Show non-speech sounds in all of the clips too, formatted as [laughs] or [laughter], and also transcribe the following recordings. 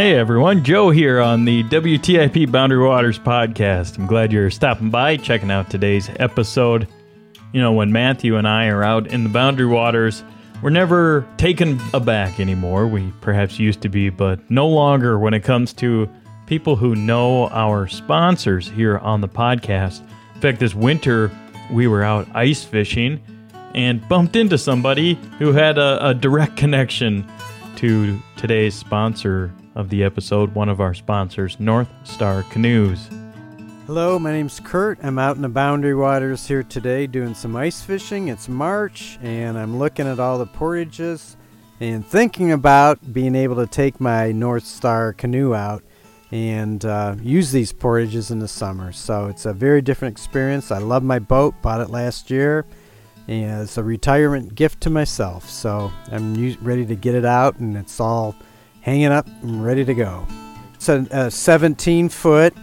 Hey everyone, Joe here on the WTIP Boundary Waters podcast. I'm glad you're stopping by, checking out today's episode. You know, when Matthew and I are out in the Boundary Waters, we're never taken aback anymore. We perhaps used to be, but no longer when it comes to people who know our sponsors here on the podcast. In fact, this winter we were out ice fishing and bumped into somebody who had a, a direct connection to today's sponsor of the episode, one of our sponsors, North Star Canoes. Hello, my name's Kurt. I'm out in the Boundary Waters here today doing some ice fishing. It's March, and I'm looking at all the portages and thinking about being able to take my North Star canoe out and uh, use these portages in the summer. So it's a very different experience. I love my boat, bought it last year, and it's a retirement gift to myself. So I'm ready to get it out, and it's all hanging up and ready to go. It's a, a 17 foot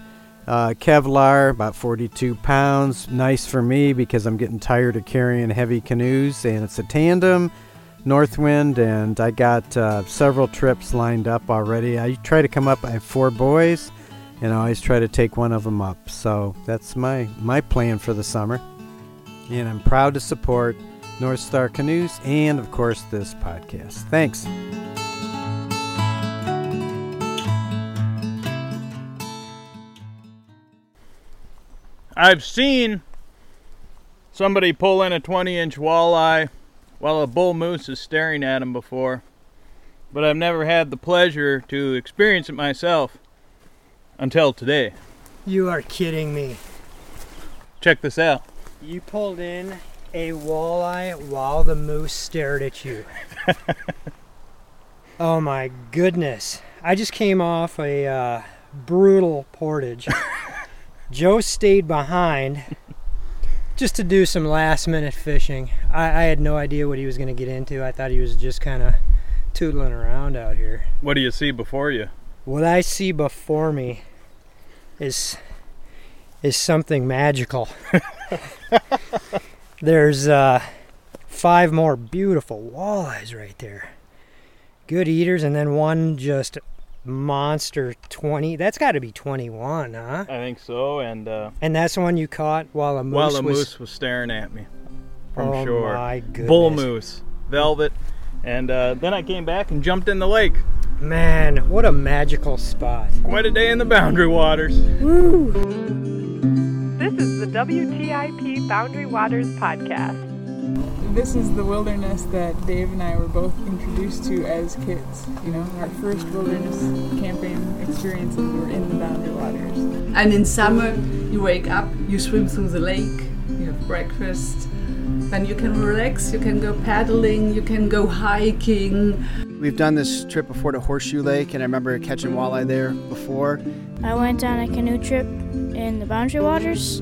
uh, Kevlar, about 42 pounds. Nice for me because I'm getting tired of carrying heavy canoes, and it's a tandem. Northwind, and I got uh, several trips lined up already. I try to come up. I have four boys, and I always try to take one of them up. So that's my my plan for the summer. And I'm proud to support North Star Canoes and, of course, this podcast. Thanks. I've seen somebody pull in a 20 inch walleye while a bull moose is staring at him before, but I've never had the pleasure to experience it myself until today. You are kidding me. Check this out. You pulled in a walleye while the moose stared at you. [laughs] oh my goodness. I just came off a uh, brutal portage. [laughs] Joe stayed behind just to do some last minute fishing. I, I had no idea what he was going to get into. I thought he was just kind of tootling around out here. What do you see before you? What I see before me is is something magical. [laughs] There's uh, five more beautiful walleyes right there. Good eaters, and then one just monster 20. That's got to be 21, huh? I think so, and uh, And that's the one you caught while a moose while a was. moose was staring at me from oh shore. my goodness. Bull moose, velvet, and uh, then I came back and jumped in the lake. Man, what a magical spot. Quite a day in the Boundary Waters. This is the WTIP Boundary Waters podcast. This is the wilderness that Dave and I were both introduced to as kids. You know, our first wilderness camping experiences were in the Boundary Waters. And in summer, you wake up, you swim through the lake, you have breakfast, then you can relax, you can go paddling, you can go hiking. We've done this trip before to Horseshoe Lake, and I remember catching walleye there before. I went on a canoe trip in the Boundary Waters,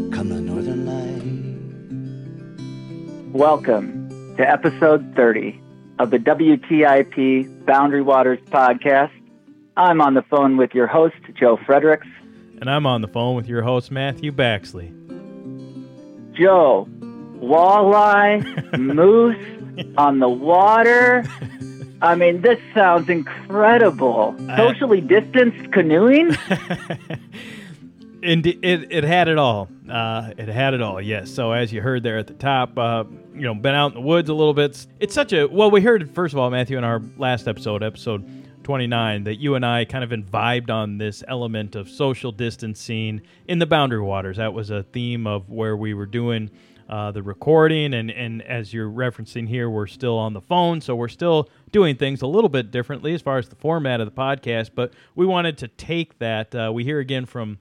Welcome to episode 30 of the WTIP Boundary Waters podcast. I'm on the phone with your host, Joe Friedrichs. And I'm on the phone with your host, Matthew Baxley. Joe, walleye, [laughs] moose on the water. [laughs] I mean, this sounds incredible. Socially distanced canoeing? [laughs] And it, it had it all. Uh, it had it all, yes. So as you heard there at the top, uh, you know, been out in the woods a little bit. It's such a well. We heard first of all, Matthew, in our last episode, episode twenty nine, that you and I kind of vibed on this element of social distancing in the Boundary Waters. That was a theme of where we were doing uh, the recording, and and as you're referencing here, we're still on the phone, so we're still doing things a little bit differently as far as the format of the podcast. But we wanted to take that. Uh, we hear again from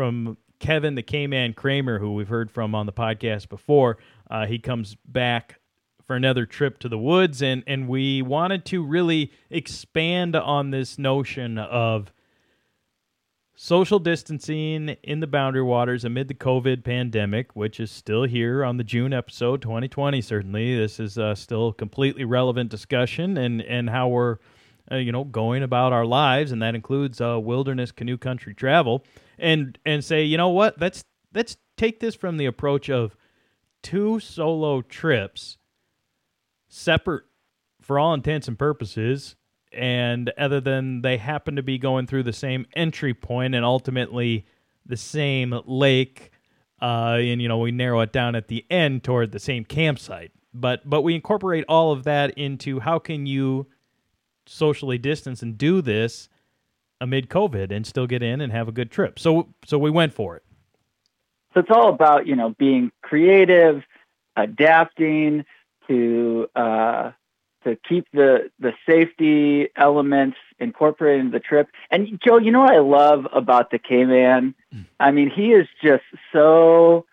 from Kevin the K-Man Kramer, who we've heard from on the podcast before. Uh, he comes back for another trip to the woods, and and we wanted to really expand on this notion of social distancing in the Boundary Waters amid the COVID pandemic, which is still here on the June episode 2020. Certainly, this is uh, still completely relevant discussion, and and how we're uh, you know going about our lives, and that includes uh, wilderness canoe country travel, and and say you know what? Let's let's take this from the approach of two solo trips, separate for all intents and purposes and other than they happen to be going through the same entry point and ultimately the same lake uh, and you know we narrow it down at the end toward the same campsite. But but we incorporate all of that into how can you socially distance and do this amid covid and still get in and have a good trip so so we went for it so it's all about you know being creative adapting to uh, to keep the the safety elements incorporated into the trip. And Joe, you know what I love about the K-Man? I mean, he is just so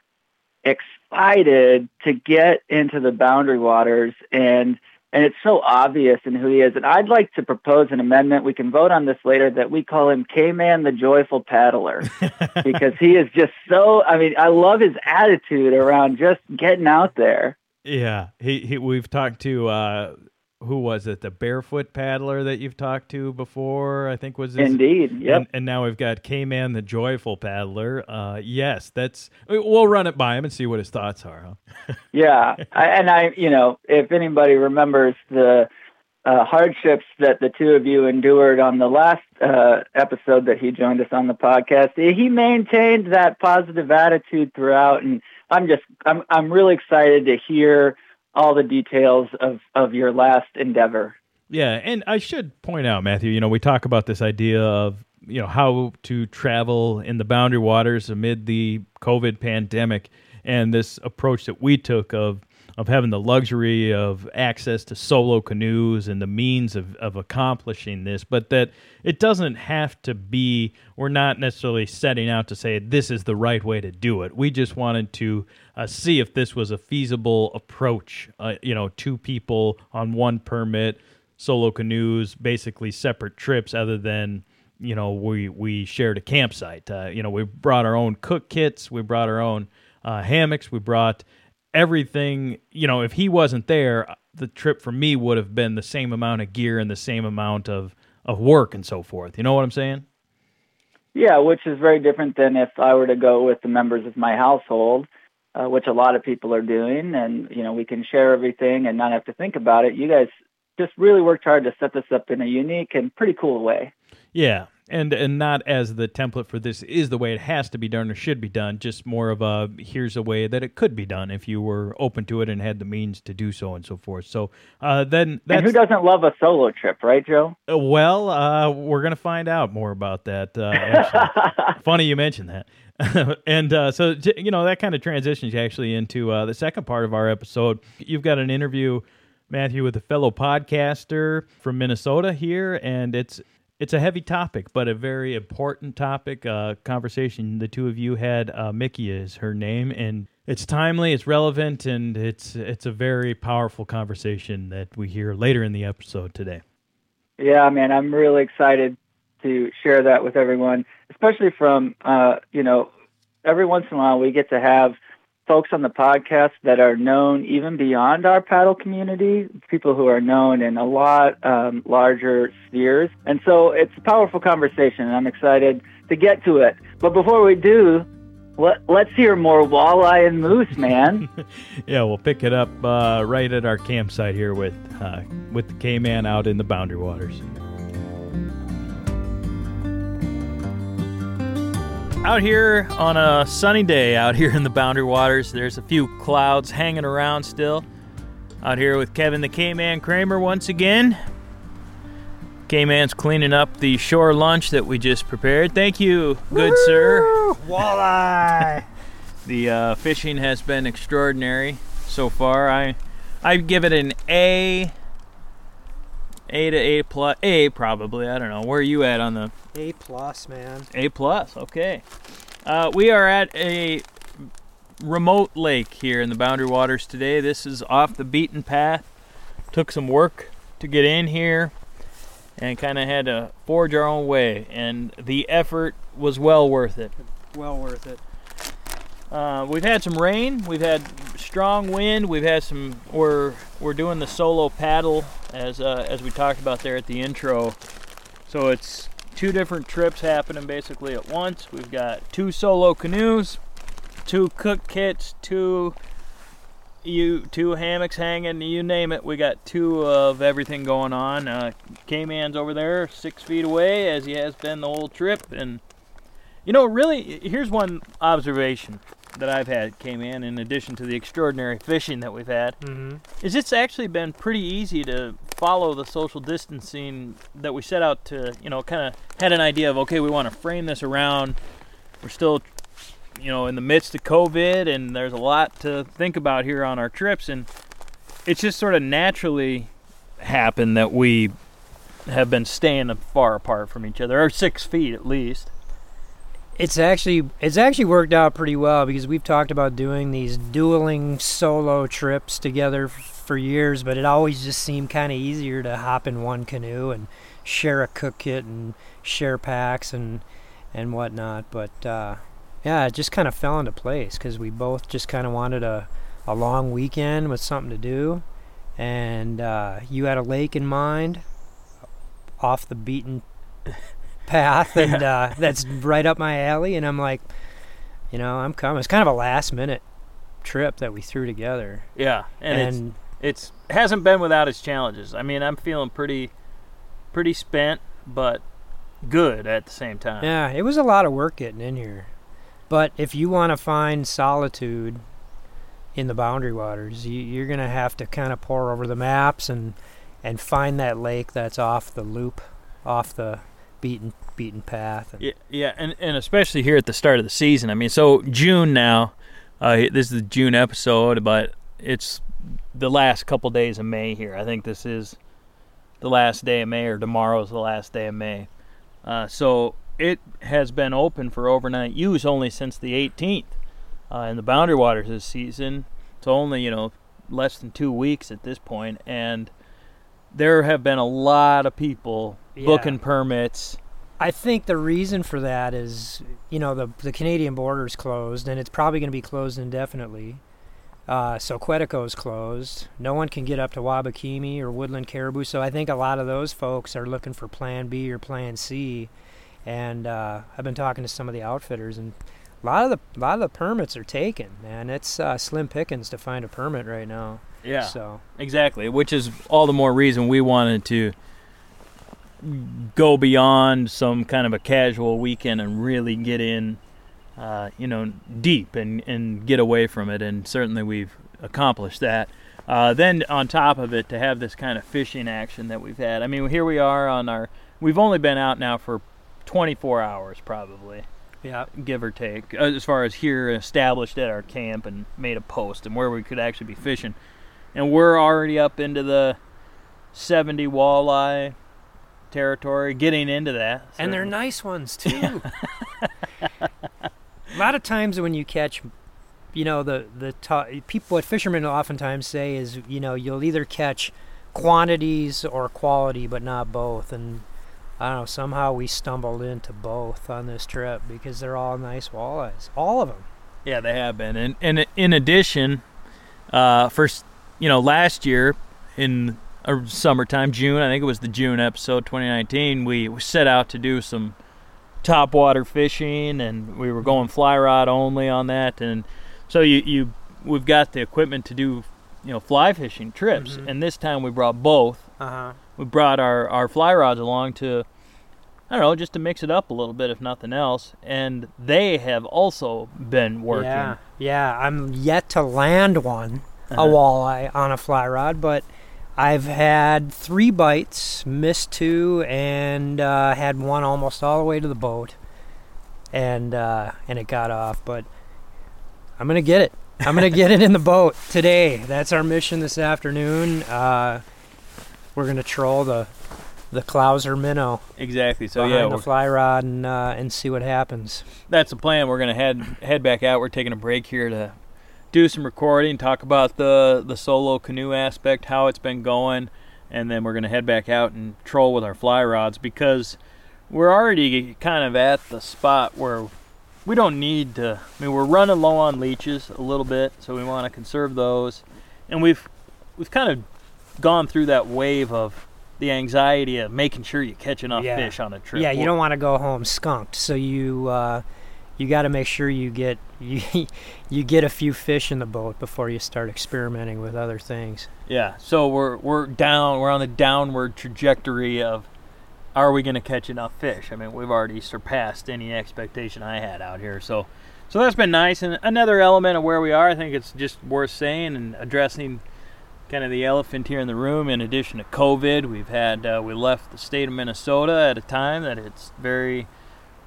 excited to get into the boundary waters and and it's so obvious in who he is. And I'd like to propose an amendment. We can vote on this later that we call him K-Man the Joyful Paddler [laughs] because he is just so, I mean, I love his attitude around just getting out there. Yeah, he, he we've talked to uh, who was it? The barefoot paddler that you've talked to before, I think was his, indeed. Yep. And, and now we've got K Man, the joyful paddler. Uh, yes, that's. We'll run it by him and see what his thoughts are. Huh? [laughs] yeah, I, and I, you know, if anybody remembers the uh, hardships that the two of you endured on the last uh, episode that he joined us on the podcast, he maintained that positive attitude throughout, and I'm just, I'm, I'm really excited to hear all the details of, of your last endeavor. Yeah, and I should point out, Matthew, you know, we talk about this idea of, you know, how to travel in the boundary waters amid the COVID pandemic and this approach that we took of of having the luxury of access to solo canoes and the means of, of accomplishing this, but that it doesn't have to be, we're not necessarily setting out to say this is the right way to do it. We just wanted to uh, see if this was a feasible approach, uh, you know, two people on one permit, solo canoes, basically separate trips other than you know we we shared a campsite uh, you know we brought our own cook kits we brought our own uh, hammocks we brought everything, you know, if he wasn't there, the trip for me would have been the same amount of gear and the same amount of, of work and so forth. You know what I'm saying? Yeah, which is very different than if I were to go with the members of my household, uh, which a lot of people are doing. And, you know, we can share everything and not have to think about it. You guys just really worked hard to set this up in a unique and pretty cool way. Yeah, and and not as the template for this is the way it has to be done or should be done just more of a here's a way that it could be done if you were open to it and had the means to do so and so forth. So uh, then and who doesn't love a solo trip right joe? Uh, well uh, we're gonna find out more about that uh, [laughs] funny you mentioned that. [laughs] And uh, so you know that kind of transitions actually into uh, the second part of our episode. You've got an interview Matthew with a fellow podcaster from Minnesota here, and it's it's a heavy topic, but a very important topic. Uh, conversation the two of you had. Uh, Mickey is her name, and it's timely, it's relevant, and it's it's a very powerful conversation that we hear later in the episode today. Yeah, man, I'm really excited to share that with everyone, especially from uh, you know every once in a while we get to have folks on the podcast that are known even beyond our paddle community, people who are known in a lot um, larger spheres. And so it's a powerful conversation, and I'm excited to get to it. But before we do, let, let's hear more walleye and moose, man. [laughs] yeah, we'll pick it up uh, right at our campsite here with uh, with the K-Man out in the Boundary Waters. Out here on a sunny day out here in the Boundary Waters, there's a few clouds hanging around still. Out here with Kevin the K-Man Kramer once again. K-Man's cleaning up the shore lunch that we just prepared. Thank you, good Woo! sir. Walleye. [laughs] [laughs] the uh, fishing has been extraordinary so far. I I give it an A a to A plus. A probably. I don't know. Where are you at on the? A plus, man. A plus. Okay. Uh, we are at a remote lake here in the Boundary Waters today. This is off the beaten path. Took some work to get in here, and kind of had to forge our own way. And the effort was well worth it. Well worth it. Uh, we've had some rain. We've had strong wind. We've had some. We're we're doing the solo paddle as uh, as we talked about there at the intro. So it's two different trips happening basically at once. We've got two solo canoes, two cook kits, two you two hammocks hanging. You name it. We got two of everything going on. Uh, K-Man's over there, six feet away, as he has been the whole trip, and. You know, really, here's one observation that I've had, came in, in addition to the extraordinary fishing that we've had, Mhm. is it's actually been pretty easy to follow the social distancing that we set out to, you know, kind of had an idea of, okay, we want to frame this around. We're still, you know, in the midst of COVID, and there's a lot to think about here on our trips, and it's just sort of naturally happened that we have been staying far apart from each other, or six feet at least. It's actually it's actually worked out pretty well because we've talked about doing these dueling solo trips together for years, but it always just seemed kind of easier to hop in one canoe and share a cook kit and share packs and and whatnot. But uh, yeah, it just kind of fell into place because we both just kind of wanted a a long weekend with something to do, and uh, you had a lake in mind, off the beaten path, [laughs] and uh, that's right up my alley. And I'm like, you know, I'm coming. It's kind of a last minute trip that we threw together. Yeah, and, And- it's it's hasn't been without its challenges. I mean, I'm feeling pretty pretty spent, but good at the same time. Yeah, it was a lot of work getting in here. But if you want to find solitude in the boundary waters, you, you're going to have to kind of pour over the maps and and find that lake that's off the loop, off the beaten beaten path. And Yeah, yeah, and and especially here at the start of the season. I mean, so June now. Uh, this is the June episode, but it's the last couple days of May here. I think this is the last day of May, or tomorrow is the last day of May. Uh, so it has been open for overnight use only since the 18th uh, in the Boundary Waters this season. It's only you know less than two weeks at this point, and there have been a lot of people Yeah. booking permits. I think the reason for that is, you know, the the Canadian border is closed, and it's probably going to be closed indefinitely. Uh, so is closed. No one can get up to Wabakimi or Woodland Caribou. So I think a lot of those folks are looking for Plan B or Plan C. And uh, I've been talking to some of the outfitters, and a lot of the a lot of the permits are taken. Man, it's uh, slim pickings to find a permit right now. Yeah. So Exactly, which is all the more reason we wanted to go beyond some kind of a casual weekend and really get in, uh, you know, deep and, and get away from it. And certainly we've accomplished that. Uh, then on top of it, to have this kind of fishing action that we've had. I mean, here we are on our. We've only been out now for 24 hours, probably. Yeah. Give or take, uh, as far as here established at our camp and made a post and where we could actually be fishing. And we're already up into the 70 walleye territory, getting into that. and they're nice ones [laughs] too. a lot of times when you catch, you know, the the t- people, what fishermen oftentimes say is, you know, you'll either catch quantities or quality, but not both. And I don't know, somehow we stumbled into both on this trip because they're all nice walleyes, all of them. Yeah, they have been. And, and in addition, uh, first, you know, last year in uh, summertime, June, I think it was the June episode 2019, we set out to do some top water fishing and we were going fly rod only on that. And so you, you we've got the equipment to do, you know, fly fishing trips. Mhm. And this time we brought both. Uh huh. We brought our, our fly rods along to, I don't know, just to mix it up a little bit, if nothing else. And they have also been working. Yeah, yeah. I'm yet to land one, Uh-huh. a walleye on a fly rod, but I've had three bites, missed two, and uh, had one almost all the way to the boat, and uh, and it got off. But I'm gonna get it. I'm gonna get it in the boat today. That's our mission this afternoon. Uh, we're gonna troll the the Clouser minnow. Exactly. So yeah, the fly rod and uh, and see what happens. that's the plan. We're gonna head head back out. We're taking a break here to do some recording, talk about the the solo canoe aspect, how it's been going, and then we're going to head back out and troll with our fly rods because we're already kind of at the spot where we don't need to. I mean, we're running low on leeches a little bit, so we want to conserve those, and we've we've kind of gone through that wave of the anxiety of making sure you catch enough Yeah. fish on a trip. Yeah, you don't want to go home skunked, so you uh, you got to make sure you get [laughs] you you get a few fish in the boat before you start experimenting with other things. Yeah, so we're we're down. We're on the downward trajectory of are we going to catch enough fish? I mean, we've already surpassed any expectation I had out here. So, so that's been nice. And another element of where we are, I think it's just worth saying and addressing kind of the elephant here in the room. In addition to COVID, we've had uh, we left the state of Minnesota at a time that it's very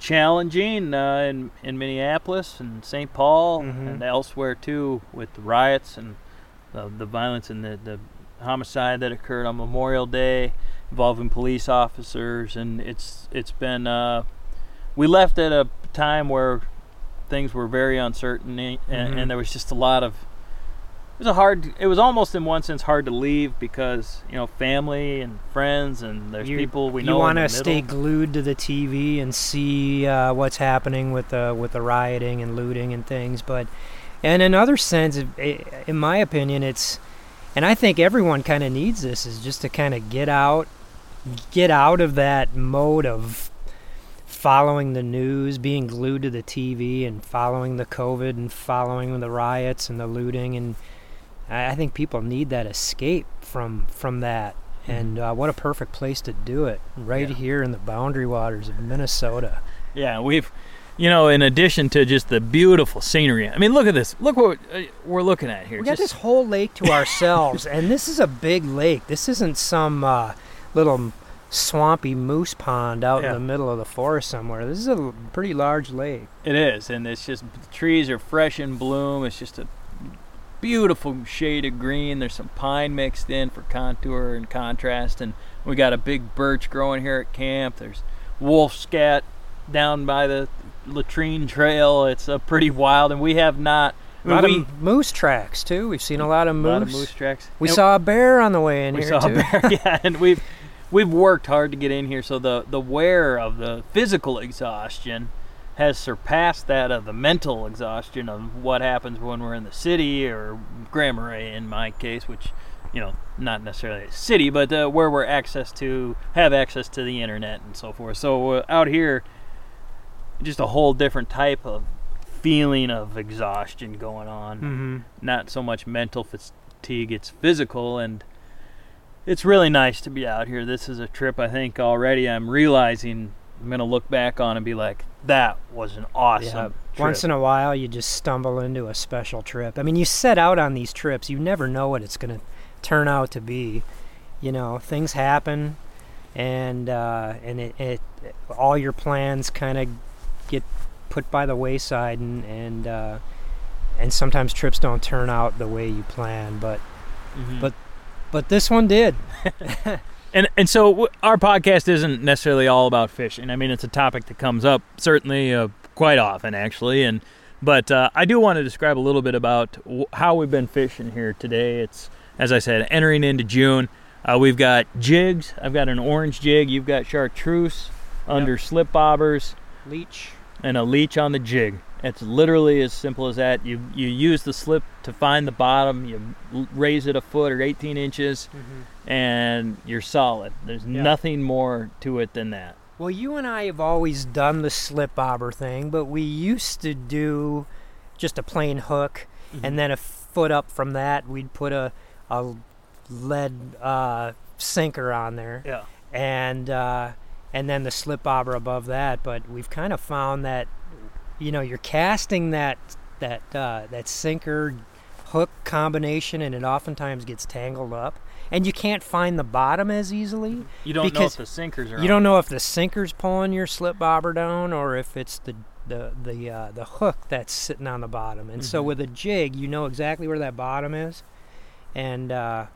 challenging uh, in in Minneapolis and St. Paul Mhm. and elsewhere too with the riots and the, the violence and the, the homicide that occurred on Memorial Day involving police officers and it's it's been uh, we left at a time where things were very uncertain and, Mhm. and there was just a lot of was a hard it was almost in one sense hard to leave because you know family and friends and there's you, people we you know You want to stay glued to the TV and see uh, what's happening with the with the rioting and looting and things. But and in other sense, in my opinion, it's and I think everyone kind of needs this is just to kind of get out, get out of that mode of following the news, being glued to the TV, and following the COVID and following the riots and the looting and. I I think people need that escape from from that, and uh, what a perfect place to do it, right Yeah. here in the boundary waters of Minnesota. Yeah, we've, you know, in addition to just the beautiful scenery. I mean, look at this. Look what uh, we're looking at here. We got this whole lake to ourselves, and this is a big lake. This isn't some uh, little swampy moose pond out Yeah. in the middle of the forest somewhere. This is a pretty large lake. It is, and it's just the trees are fresh in bloom. It's just a beautiful shade of green. There's some pine mixed in for contour and contrast, and we got a big birch growing here at camp. There's wolf scat down by the latrine trail. It's a pretty wild, and we have not. A lot we, of moose tracks too. We've seen a lot of a moose. lot of moose tracks. We And- saw a bear on the way in we here saw too. a bear, [laughs] yeah, and we've we've worked hard to get in here. So the the wear of the physical exhaustion has surpassed that of the mental exhaustion of what happens when we're in the city or Grand Marais in my case, which you know not necessarily a city, but uh, where we're access to have access to the internet and so forth. So uh, out here, just a whole different type of feeling of exhaustion going on Mhm. not so much mental fatigue it's physical and it's really nice to be out here this is a trip i think already i'm realizing i'm to look back on and be like that was an awesome Yeah. Once in a while, you just stumble into a special trip. I mean, you set out on these trips, you never know what it's going to turn out to be. You know, things happen, and uh, and it, it all your plans kind of get put by the wayside, and and uh, and sometimes trips don't turn out the way you plan, but Mhm. but but this one did. [laughs] and and so our podcast isn't necessarily all about fishing. I mean, it's a topic that comes up certainly uh, quite often, actually. And but uh, I do want to describe a little bit about w- how we've been fishing here today. It's as I said, entering into June. Uh, we've got jigs. I've got an orange jig. You've got chartreuse under slip bobbers Leech. and a leech on the jig. It's literally as simple as that. You you use the slip to find the bottom. You raise it a foot or 18 inches, and you're solid. There's Yeah. nothing more to it than that. Well, you and I have always done the slip bobber thing, but we used to do just a plain hook, Mm-hmm. and then a foot up from that, we'd put a a lead uh, sinker on there, Yeah. and uh, and then the slip bobber above that. But we've kind of found that you know you're casting that that uh, that sinker hook combination, and it oftentimes gets tangled up. And you can't find the bottom as easily. You don't know if the sinkers are. You don't know if the sinker's pulling your slip bobber down or if it's the the the uh, the hook that's sitting on the bottom. And so Mhm. with a jig, you know exactly where that bottom is, and uh,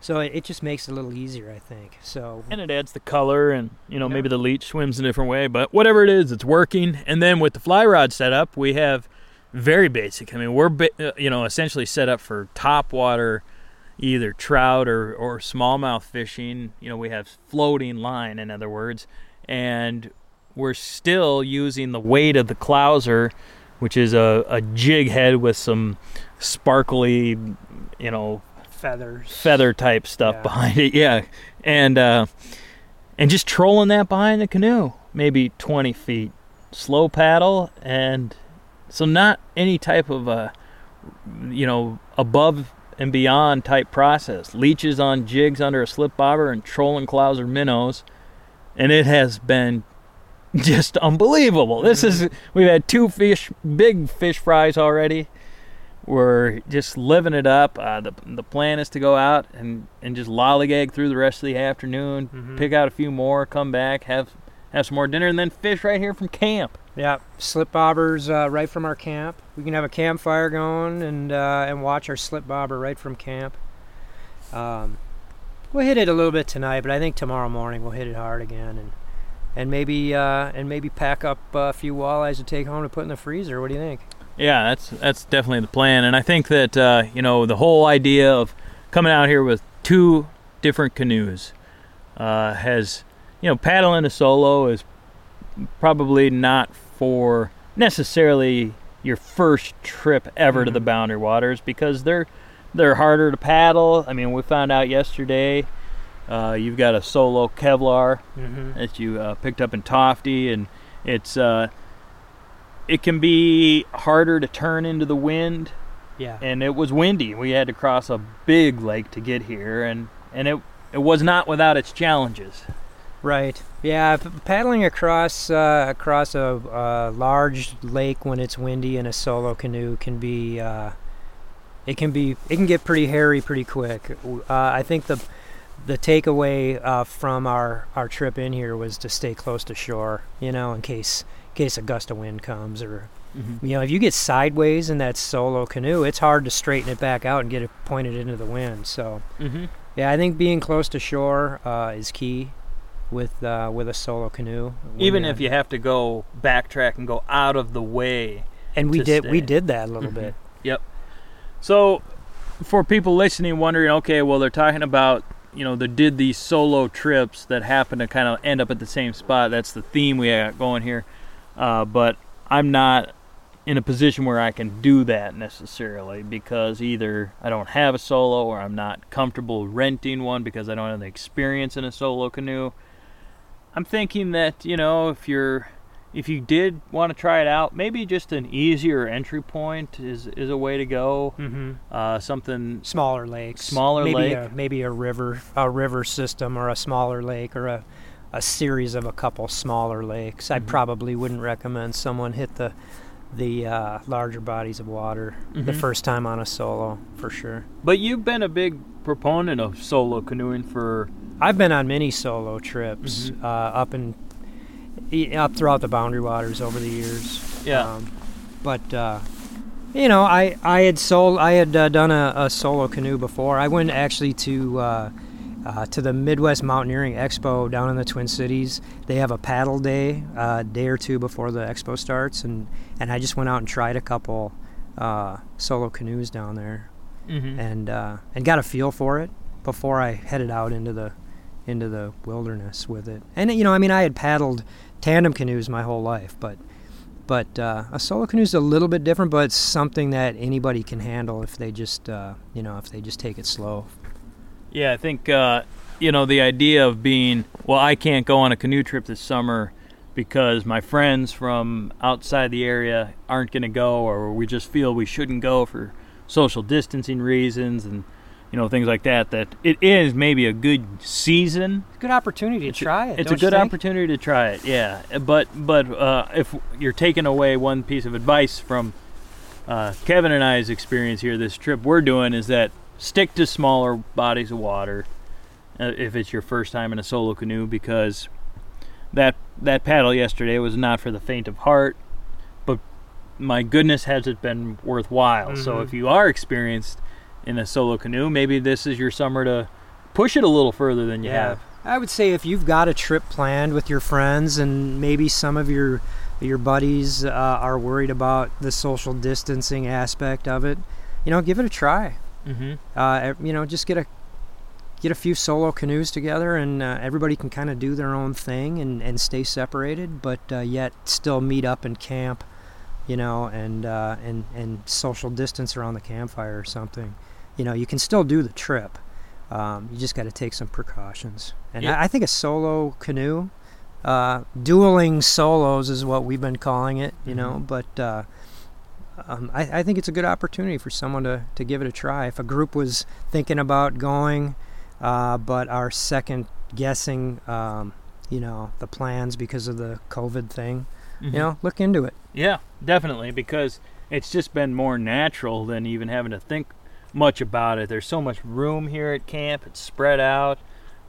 so it, it just makes it a little easier, I think. So and it adds the color and you know maybe the leech swims a different way but whatever it is it's working and then with the fly rod setup we have very basic i mean we're uh, you know essentially set up for top water either trout or, or smallmouth fishing. You know, we have floating line, in other words, and we're still using the weight of the clouser, which is a, a jig head with some sparkly, you know, Feathers. feather type stuff Yeah. behind it. Yeah, and uh, and just trolling that behind the canoe, maybe 20 feet, slow paddle, and so not any type of uh, you know above and beyond type process. Leeches on jigs under a slip bobber and trolling clouser minnows, and it has been [laughs] just unbelievable. This is we've had two fish, big fish fries already. We're just living it up. Uh, the the plan is to go out and, and just lollygag through the rest of the afternoon, Mhm. pick out a few more, come back, have have some more dinner, and then fish right here from camp. Yeah, slip bobbers uh, right from our camp. We can have a campfire going and uh, and watch our slip bobber right from camp. Um, we'll hit it a little bit tonight, but I think tomorrow morning we'll hit it hard again and and maybe uh, and maybe pack up a few walleyes to take home to put in the freezer. What do you think? Yeah, that's that's definitely the plan, and I think that uh, you know the whole idea of coming out here with two different canoes uh, has you know paddling a solo is probably not for necessarily your first trip ever to the boundary waters because they're they're harder to paddle. I mean, we found out yesterday. Uh, you've got a solo Kevlar Mhm. that you uh, picked up in Tofte, and it's uh, it can be harder to turn into the wind. Yeah. And it was windy. We had to cross a big lake to get here, and and it it was not without its challenges. Right. Yeah, paddling across uh, across a uh, large lake when it's windy in a solo canoe can be uh, it can be it can get pretty hairy pretty quick. Uh, I think the the takeaway uh, from our, our trip in here was to stay close to shore, you know, in case in case a gust of wind comes or Mhm. you know, if you get sideways in that solo canoe, it's hard to straighten it back out and get it pointed into the wind. So, Mhm. yeah, I think being close to shore uh, is key with uh, with a solo canoe. Even if you have to go backtrack and go out of the way. and we did we did that a little Mhm. bit. Yep. So, for people listening, wondering, okay, well, they're talking about, you know, they did these solo trips that happen to kind of end up at the same spot. That's the theme we got going here. Uh, but I'm not in a position where I can do that necessarily because either I don't have a solo or I'm not comfortable renting one because I don't have the experience in a solo canoe. I'm thinking that, you know, if you're if you did want to try it out, maybe just an easier entry point is is a way to go. Mhm. Uh, something Smaller lakes, Smaller maybe lake. a, maybe a river, a river system, or a smaller lake, or a a series of a couple smaller lakes. I Mhm. probably wouldn't recommend someone hit the the uh, larger bodies of water the Mhm. first time on a solo for sure. But you've been a big proponent of solo canoeing for I've been on many solo trips Mhm. uh, up and up throughout the boundary waters over the years. Yeah. Um, but uh, you know, I I had sold I had uh, done a, a solo canoe before. I went actually to uh, uh, to the Midwest Mountaineering Expo down in the Twin Cities. They have a paddle day, a day or two before the expo starts, and and I just went out and tried a couple uh, solo canoes down there Mhm. and uh, and got a feel for it before I headed out into the into the wilderness with it. And you know, I mean, I had paddled tandem canoes my whole life, but but uh, a solo canoe is a little bit different, but it's something that anybody can handle if they just uh, you know if they just take it slow. Yeah, I think uh, you know the idea of being well. I can't go on a canoe trip this summer because my friends from outside the area aren't going to go, or we just feel we shouldn't go for social distancing reasons and you know things like that. That it is maybe a good season. Good opportunity to It's try it. It's a good opportunity to try it. Yeah, but but uh, if you're taking away one piece of advice from uh, Kevin and I's experience here, this trip we're doing is that stick to smaller bodies of water uh, if it's your first time in a solo canoe because that that paddle yesterday was not for the faint of heart. But my goodness, has it been worthwhile? So Mhm. if you are experienced in a solo canoe, maybe this is your summer to push it a little further than you have. I would say if you've got a trip planned with your friends and maybe some of your your buddies uh, are worried about the social distancing aspect of it, you know, give it a try. Mm-hmm. Uh, you know, just get a get a few solo canoes together, and uh, everybody can kind of do their own thing and, and stay separated, but uh, yet still meet up and camp. You know, and uh, and and social distance around the campfire or something. You know, you can still do the trip. Um, you just got to take some precautions. And Yeah. I, I think a solo canoe, uh, dueling solos is what we've been calling it. You know, Mhm. but uh, um, I, I think it's a good opportunity for someone to, to give it a try. If a group was thinking about going, uh, but are second guessing, um, you know, the plans because of the COVID thing, Mhm. you know, look into it. Yeah, definitely, because it's just been more natural than even having to think much about it. There's so much room here at camp. It's spread out.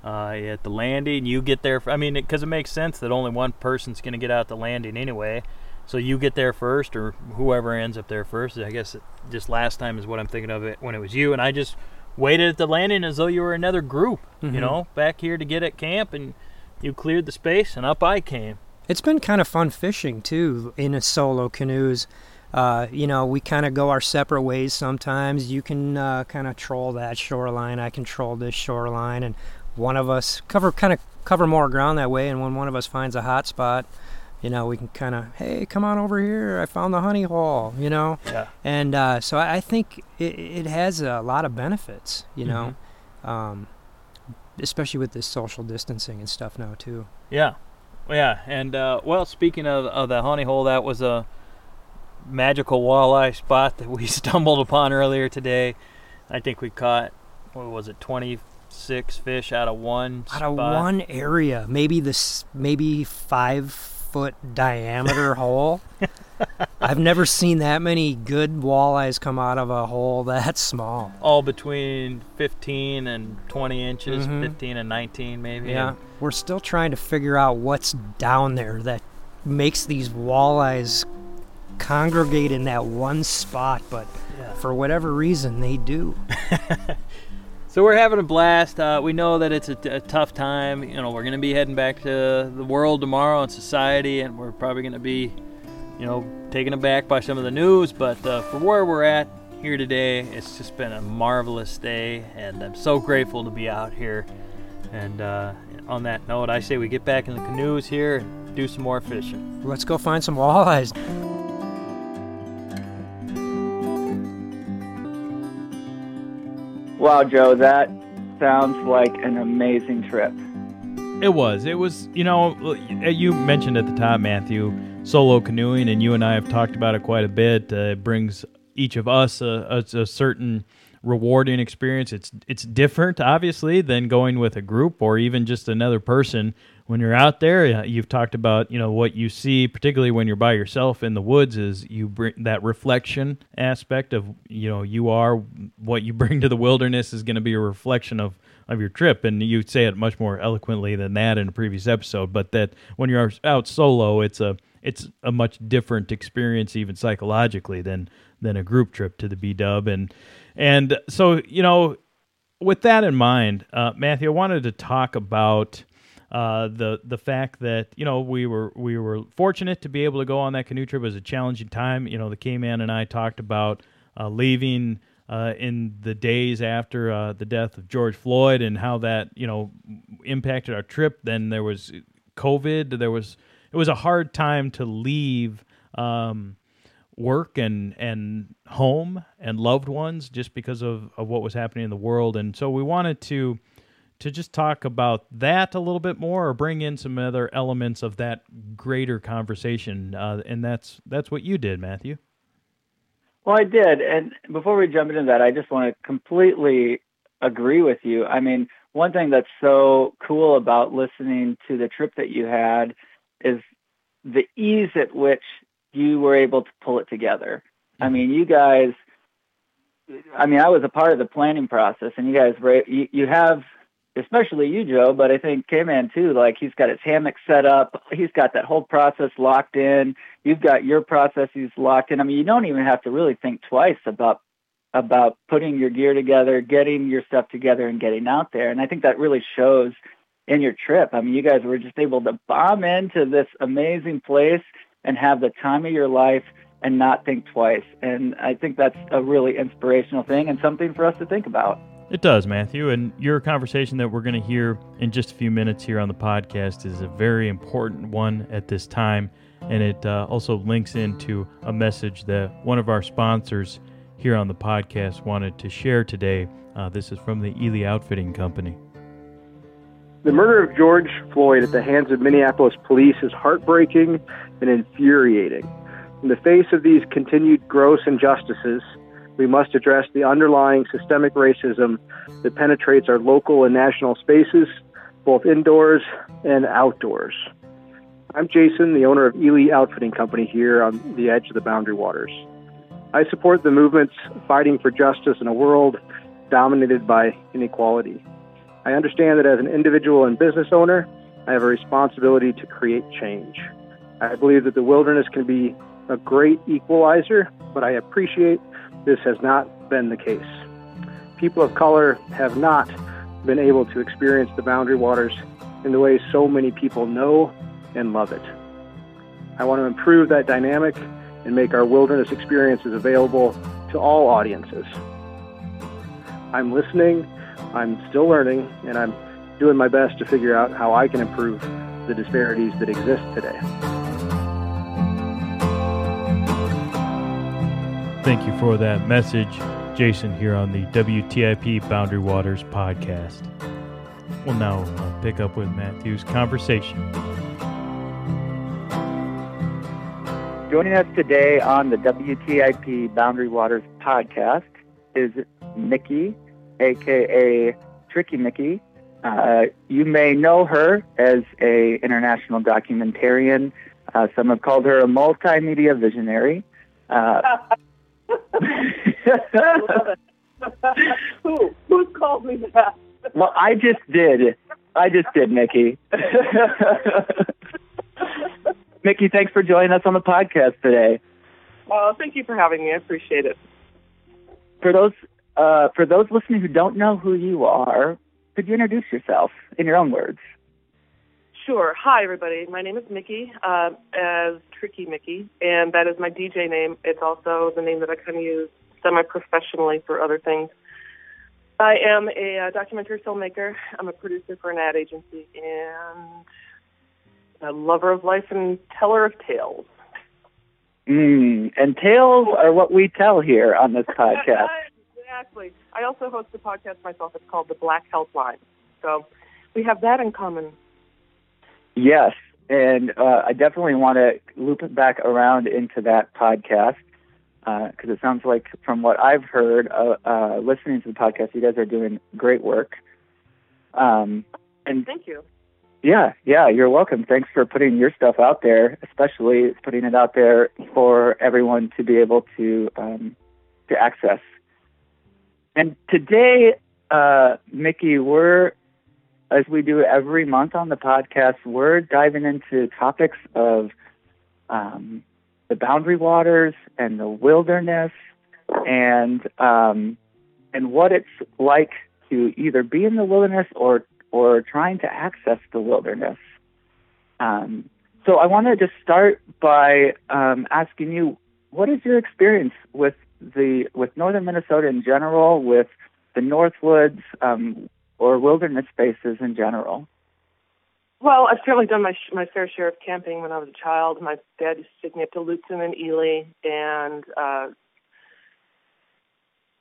Uh, at the landing, you get there. I mean, because it makes sense that only one person's going to get out the landing anyway. So you get there first, or whoever ends up there first. I guess just last time is what I'm thinking of it when it was you, and I just waited at the landing as though you were another group. Mhm. You know, back here to get at camp, and you cleared the space, and up I came. It's been kind of fun fishing too in a solo canoes. Uh, you know, we kind of go our separate ways sometimes. You can uh, kind of troll that shoreline. I control this shoreline, and one of us cover kind of cover more ground that way. And when one of us finds a hot spot, you know, we can kind of hey, come on over here. I found the honey hole. You know, Yeah. and uh, so I think it, it has a lot of benefits. You know, um, especially with this social distancing and stuff now too. Yeah, yeah, and uh, well, speaking of, of the honey hole, that was a magical walleye spot that we [laughs] stumbled upon earlier today. I think we caught what was it, twenty six fish out of one out of one area, maybe this maybe five foot diameter [laughs] hole. I've never seen that many good walleyes come out of a hole [laughs] that small. all between fifteen and twenty inches, Mhm. fifteen and nineteen maybe. Yeah, we're still trying to figure out what's down there that makes these walleyes congregate in that one spot, but Yeah. for whatever reason they do. [laughs] So we're having a blast. Uh, we know that it's a, a tough time. You know, we're going to be heading back to the world tomorrow and society, and we're probably going to be, you know, taken aback by some of the news. But uh, for where we're at here today, it's just been a marvelous day, and I'm so grateful to be out here. And uh, on that note, I say we get back in the canoes here and do some more fishing. Let's go find some walleyes. Wow, Joe, that sounds like an amazing trip. It was. It was, you know, you mentioned at the top, Matthew, solo canoeing, and you and I have talked about it quite a bit. Uh, it brings each of us a, a, a certain rewarding experience. It's it's different, obviously, than going with a group or even just another person. When you're out there, uh, you've talked about, you know, what you see, particularly when you're by yourself in the woods, is you bring that reflection aspect of, you know, you are what you [laughs] bring to the wilderness is going to be a reflection of of your trip. And you say it much more eloquently than that in a previous episode but that when you're out solo it's a it's a much different experience even psychologically than than a group trip to the B dub and and so you know with that in mind uh, Matthew I wanted to talk about uh, the the fact that you know we were we were fortunate to be able to go on that canoe trip. It was a challenging time. You know, the K Man and I talked about uh, leaving uh, in the days after uh, the death of George Floyd and how that you know impacted our trip. Then there was COVID. There was it was a hard time to leave. Um, work and and home and loved ones just because of, of what was happening in the world and so we wanted to to just talk about that a little bit more or bring in some other elements of that greater conversation uh, and that's that's what you did matthew Well, I did. And before we jump into that, I just want to completely agree with you. I mean, one thing that's so cool about listening to the trip that you had is the ease at which you were able to pull it together. I mean, you guys, I mean, I was a part of the planning process, and you guys, were, you, you have, especially you, Joe, but I think K-Man too, like he's got his hammock set up. He's got that whole process locked in. You've got your processes locked in. I mean, you don't even have to really think twice about about putting your gear together, getting your stuff together, and getting out there. And I think that really shows in your trip. I mean, you guys were just able to bomb into this amazing place and have the time of your life and not think twice. And I think that's a really inspirational thing and something for us to think about. It does, Matthew. And your conversation that we're going to hear in just a few minutes here on the podcast is a very important one at this time. And it uh, also links into a message that one of our sponsors here on the podcast wanted to share today. Uh, this is from the Ely Outfitting Company. The murder of George Floyd at the hands of Minneapolis police is heartbreaking and infuriating. In the face of these continued gross injustices, we must address the underlying systemic racism that penetrates our local and national spaces, both indoors and outdoors. I'm Jason, the owner of Ely Outfitting Company here on the edge of the Boundary Waters. I support the movements fighting for justice in a world dominated by inequality. I understand that as an individual and business owner, I have a responsibility to create change. I believe that the wilderness can be a great equalizer, but I appreciate this has not been the case. People of color have not been able to experience the boundary waters in the way so many people know and love it. I want to improve that dynamic and make our wilderness experiences available to all audiences. I'm listening, I'm still learning, and I'm doing my best to figure out how I can improve the disparities that exist today. Thank you for that message, Jason, here on the WTIP Boundary Waters podcast. We'll now uh, pick up with Matthew's conversation. Joining us today on the WTIP Boundary Waters podcast is Mickey, aka Tricky Mickey. Uh, you may know her as a international documentarian. Uh, some have called her a multimedia visionary. Uh, [laughs] [laughs] Who? Who called me that? well, I just did. I just did, Mickey. [laughs] Mickey, thanks for joining us on the podcast today. Well, thank you for having me. I appreciate it. For those uh, for those listening who don't know who you are, could you introduce yourself in your own words? Sure. Hi, everybody. My name is Mickey, uh, as Tricky Mickey, and that is my DJ name. It's also the name that I kind of use semi-professionally for other things. I am a uh, documentary filmmaker. I'm a producer for an ad agency and a lover of life and teller of tales. Mm, and tales are what we tell here on this [laughs] podcast. exactly. I also host a podcast myself. It's called The Black Helpline. So we have that in common. Yes, and uh, I definitely want to loop it back around into that podcast because uh, it sounds like, from what I've heard, uh, uh, listening to the podcast, you guys are doing great work. Um, and thank you. Yeah, yeah, you're welcome. Thanks for putting your stuff out there, especially putting it out there for everyone to be able to um, to access. And today, uh, Mickey, we're as we do every month on the podcast, we're diving into topics of um, the boundary waters and the wilderness, and um, and what it's like to either be in the wilderness or or trying to access the wilderness. Um, so I want to just start by um, asking you, what is your experience with the with northern Minnesota in general, with the Northwoods, um, or wilderness spaces in general? Well, I've certainly done my my fair share of camping when I was a child. My dad used to take me up to Lutsen and Ely, and uh,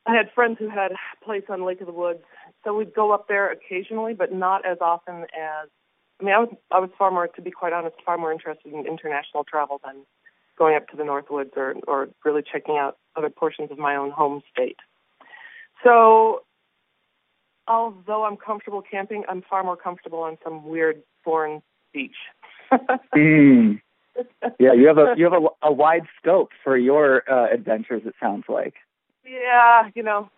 I had friends who had a place on Lake of the Woods, so we'd go up there occasionally, but not as often as. I mean, I was I was far more, to be quite honest, far more interested in international travel than going up to the Northwoods or or really checking out other portions of my own home state. So although I'm comfortable camping, I'm far more comfortable on some weird foreign beach. [laughs] mm. [laughs] Yeah, you have a you have a, a wide scope for your uh, adventures. It sounds like. Yeah, you know,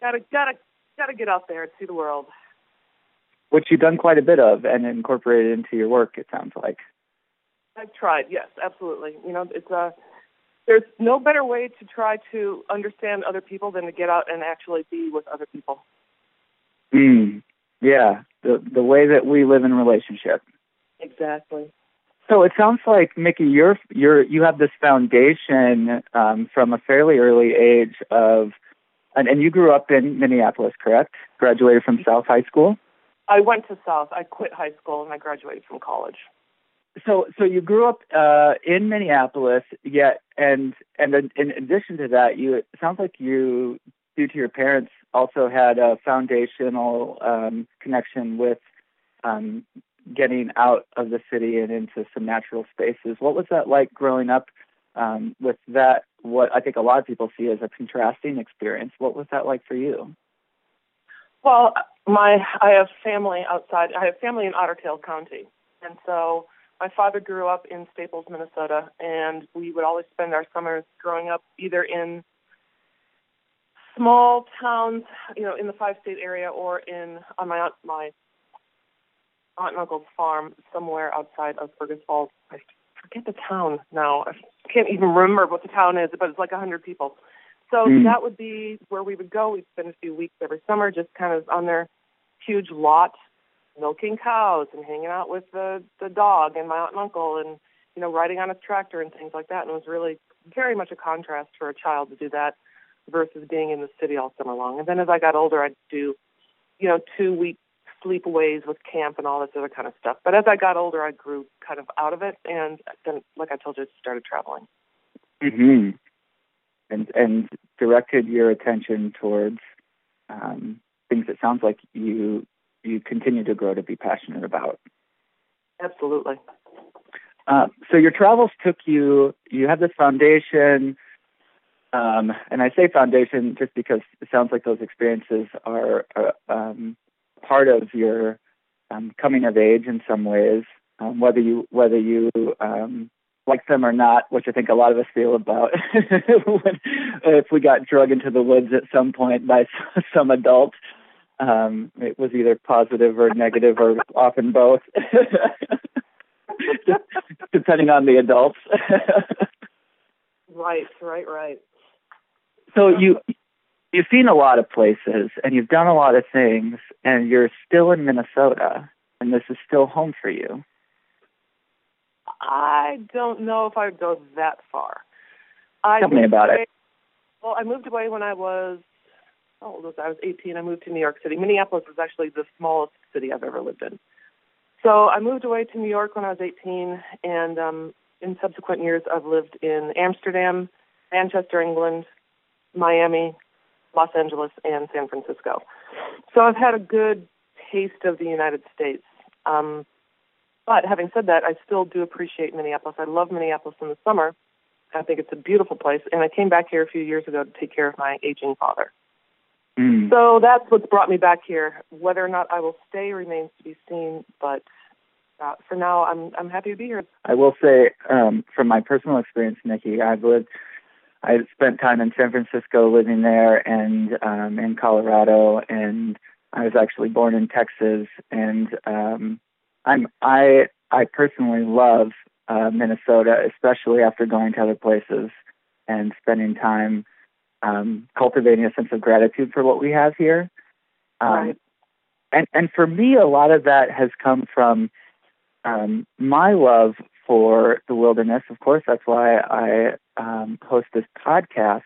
gotta gotta gotta get out there and see the world. Which you've done quite a bit of and incorporated into your work. It sounds like. I've tried. Yes, absolutely. You know, it's a. Uh, there's no better way to try to understand other people than to get out and actually be with other people. Mm, yeah, the the way that we live in relationship. Exactly. So it sounds like Mickey, you're you're you have this foundation um, from a fairly early age of, and, and you grew up in Minneapolis, correct? Graduated from South High School. I went to South. I quit high school and I graduated from college. So so you grew up uh, in Minneapolis, yet and and in, in addition to that, you it sounds like you, due to your parents, also had a foundational um, connection with um, getting out of the city and into some natural spaces. What was that like growing up um, with that? What I think a lot of people see as a contrasting experience. What was that like for you? Well, my I have family outside. I have family in Otter Tail County, and so my father grew up in Staples, Minnesota, and we would always spend our summers growing up either in small towns, you know, in the five-state area, or in on my aunt, my aunt and uncle's farm somewhere outside of Fergus Falls. I forget the town now. I can't even remember what the town is, but it's like a hundred people. So Mm. that would be where we would go. We'd spend a few weeks every summer just kind of on their huge lot, milking cows and hanging out with the the dog and my aunt and uncle and you know riding on a tractor and things like that. And it was really very much a contrast for a child to do that versus being in the city all summer long. And then as I got older, I'd do you know two week sleepaways with camp and all this other kind of stuff. But as I got older, I grew kind of out of it, and then, like I told you, started traveling. Mm-hmm. And and directed your attention towards um, things that sounds like you you continue to grow to be passionate about. Absolutely. Uh, so your travels took you. You have this foundation, um, and I say foundation just because it sounds like those experiences are, are um, part of your um, coming of age in some ways. Um, whether you whether you um, like them or not, which I think a lot of us feel about [laughs] when, if we got drug into the woods at some point by [laughs] some adult. Um, it was either positive or negative or often both. [laughs] depending on the adults. Right, right, right. So you you've seen a lot of places and you've done a lot of things and you're still in Minnesota and this is still home for you. I don't know if I would go that far. I Tell me about it. Well, I moved away when I was how old was I? I was 18. I moved to New York City. Minneapolis was actually the smallest city I've ever lived in. So I moved away to New York when I was 18, and um, in subsequent years, I've lived in Amsterdam, Manchester, England, Miami, Los Angeles, and San Francisco. So I've had a good taste of the United States. Um, but having said that, I still do appreciate Minneapolis. I love Minneapolis in the summer. I think it's a beautiful place. And I came back here a few years ago to take care of my aging father. Mm. So that's what's brought me back here. Whether or not I will stay remains to be seen. But uh, for now, I'm I'm happy to be here. I will say, um, from my personal experience, Nikki, I've lived, I spent time in San Francisco living there and um, in Colorado, and I was actually born in Texas. And um, I'm I I personally love uh, Minnesota, especially after going to other places and spending time um, cultivating a sense of gratitude for what we have here. Um, Right. And and for me, a lot of that has come from um, my love for the wilderness. Of course, that's why I um, host this podcast,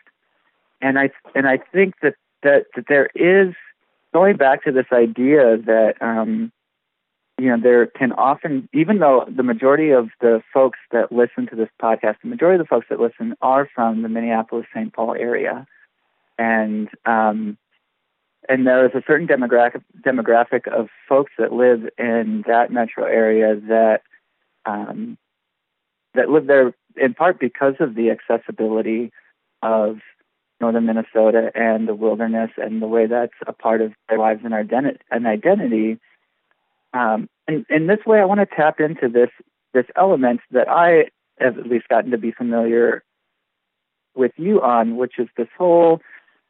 and I and I think that that that there is going back to this idea that um, you know there can often, even though the majority of the folks that listen to this podcast, the majority of the folks that listen are from the Minneapolis St. Paul area, and um, and there is a certain demographic demographic of folks that live in that metro area that um, that live there in part because of the accessibility of northern Minnesota and the wilderness and the way that's a part of their lives and identi- and identity. Um, and in this way, I want to tap into this this element that I have at least gotten to be familiar with you on, which is this whole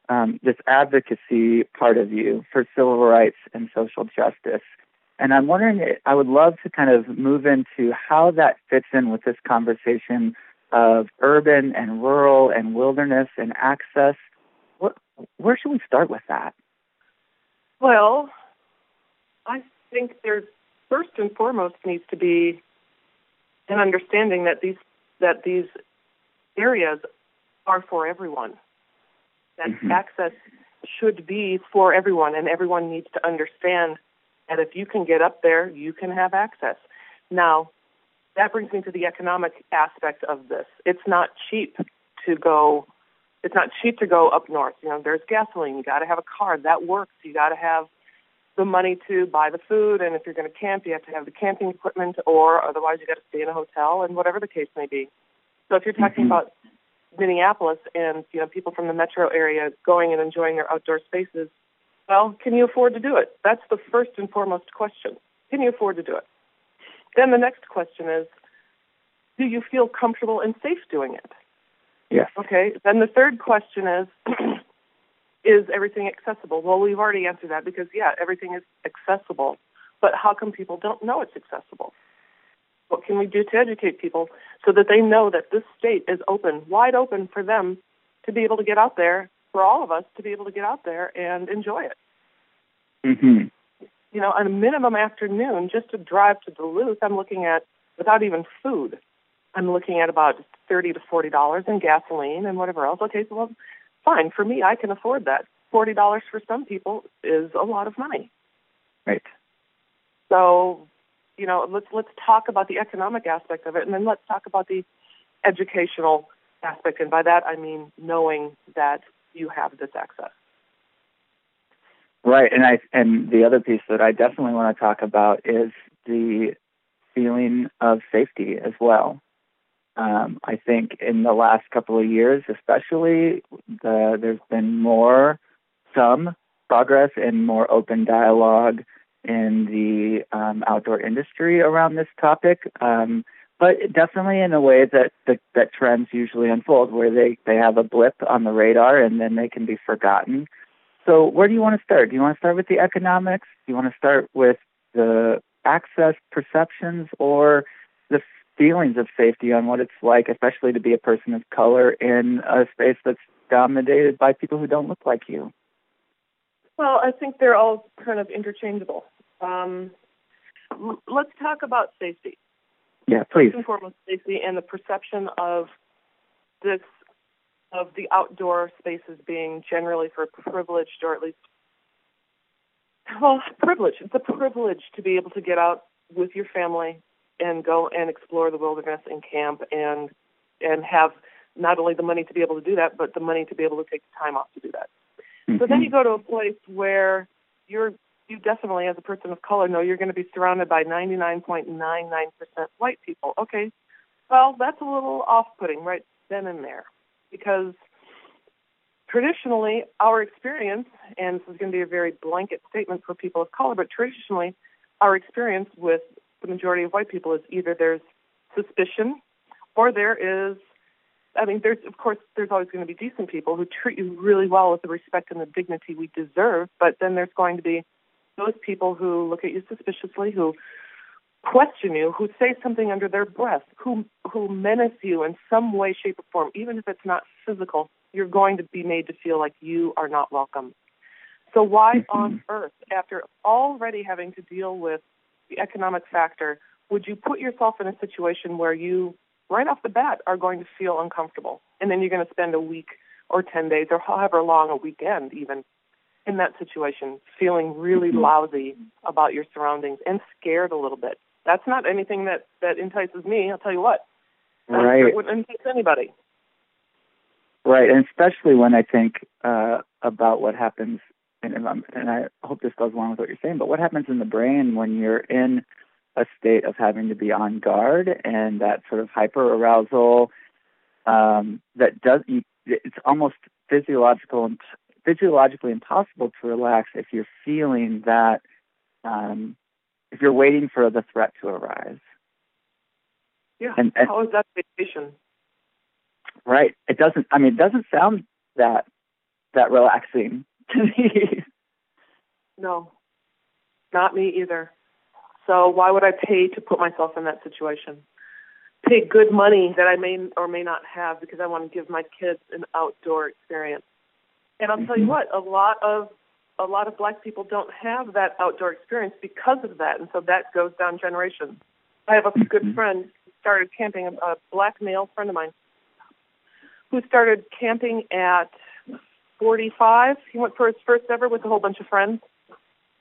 um, this advocacy part of you for civil rights and social justice. And I'm wondering, I would love to kind of move into how that fits in with this conversation of urban and rural and wilderness and access. What, where should we start with that? Well, I think there first and foremost needs to be an understanding that these that these areas are for everyone. That Mhm. access should be for everyone, and everyone needs to understand that if you can get up there, you can have access. Now, that brings me to the economic aspect of this. It's not cheap to go. It's not cheap to go up north. You know, there's gasoline. You got to have a car that works. You got to have the money to buy the food, and if you're going to camp, you have to have the camping equipment, or otherwise you got to stay in a hotel, and whatever the case may be. So if you're talking Mhm. about Minneapolis and you know people from the metro area going and enjoying their outdoor spaces, well, can you afford to do it? That's the first and foremost question. Can you afford to do it? Then the next question is, do you feel comfortable and safe doing it? Yes. Okay. Then the third question is, [clears throat] is everything accessible? Well, we've already answered that because yeah, everything is accessible. But how come people don't know it's accessible? What can we do to educate people so that they know that this state is open, wide open for them to be able to get out there, for all of us to be able to get out there and enjoy it? Mhm. You know, on a minimum afternoon, just to drive to Duluth, I'm looking at, without even food, I'm looking at about thirty to forty dollars in gasoline and whatever else. Okay, so well, fine for me, I can afford that. Forty dollars for some people is a lot of money. Right. So, you know, let's let's talk about the economic aspect of it, and then let's talk about the educational aspect. And by that, I mean knowing that you have this access. Right, and I and the other piece that I definitely want to talk about is the feeling of safety as well. Um, I think in the last couple of years, especially, the, there's been more, some progress and more open dialogue in the um, outdoor industry around this topic. Um, but definitely in a way that, that that trends usually unfold, where they they have a blip on the radar and then they can be forgotten. So, where do you want to start? Do you want to start with the economics? Do you want to start with the access perceptions or the feelings of safety on what it's like, especially to be a person of color in a space that's dominated by people who don't look like you? Well, I think they're all kind of interchangeable. Um, let's talk about safety. Yeah, please. First and foremost, safety and the perception of this of the outdoor spaces being generally for privileged or at least well, privilege. It's a privilege to be able to get out with your family and go and explore the wilderness and camp and and have not only the money to be able to do that, but the money to be able to take the time off to do that. So then mm-hmm. you go to a place where you're you definitely as a person of color know you're going to be surrounded by 99.99% white people. Okay. Well, that's a little off-putting right then and there because traditionally our experience and this is going to be a very blanket statement for people of color, but traditionally our experience with the majority of white people is either there's suspicion or there is I mean, there's of course there's always going to be decent people who treat you really well with the respect and the dignity we deserve, but then there's going to be those people who look at you suspiciously, who question you, who say something under their breath, who who menace you in some way, shape, or form, even if it's not physical. You're going to be made to feel like you are not welcome. So why mm-hmm. on earth, after already having to deal with the economic factor, would you put yourself in a situation where you right off the bat are going to feel uncomfortable. And then you're going to spend a week or 10 days or however long a weekend even in that situation, feeling really lousy about your surroundings and scared a little bit. That's not anything that, that entices me, I'll tell you what. Right. It wouldn't entice anybody. Right, and especially when I think uh, about what happens, and, and I'm- and I hope this goes along with what you're saying, but what happens in the brain when you're in a state of having to be on guard and that sort of hyper arousal um, that does you, it's almost physiological and physiologically impossible to relax if you're feeling that um, if you're waiting for the threat to arise. Yeah. And- and- How is that vacation? Right. It doesn't. I mean, it doesn't sound that that relaxing [laughs] to me. No, not me either. So why would I pay to put myself in that situation? Pay good money that I may or may not have because I want to give my kids an outdoor experience. And I'll tell you what, a lot of a lot of black people don't have that outdoor experience because of that, and so that goes down generations. I have a good friend started camping, a, a black male friend of mine, who started camping at 45. He went for his first ever with a whole bunch of friends.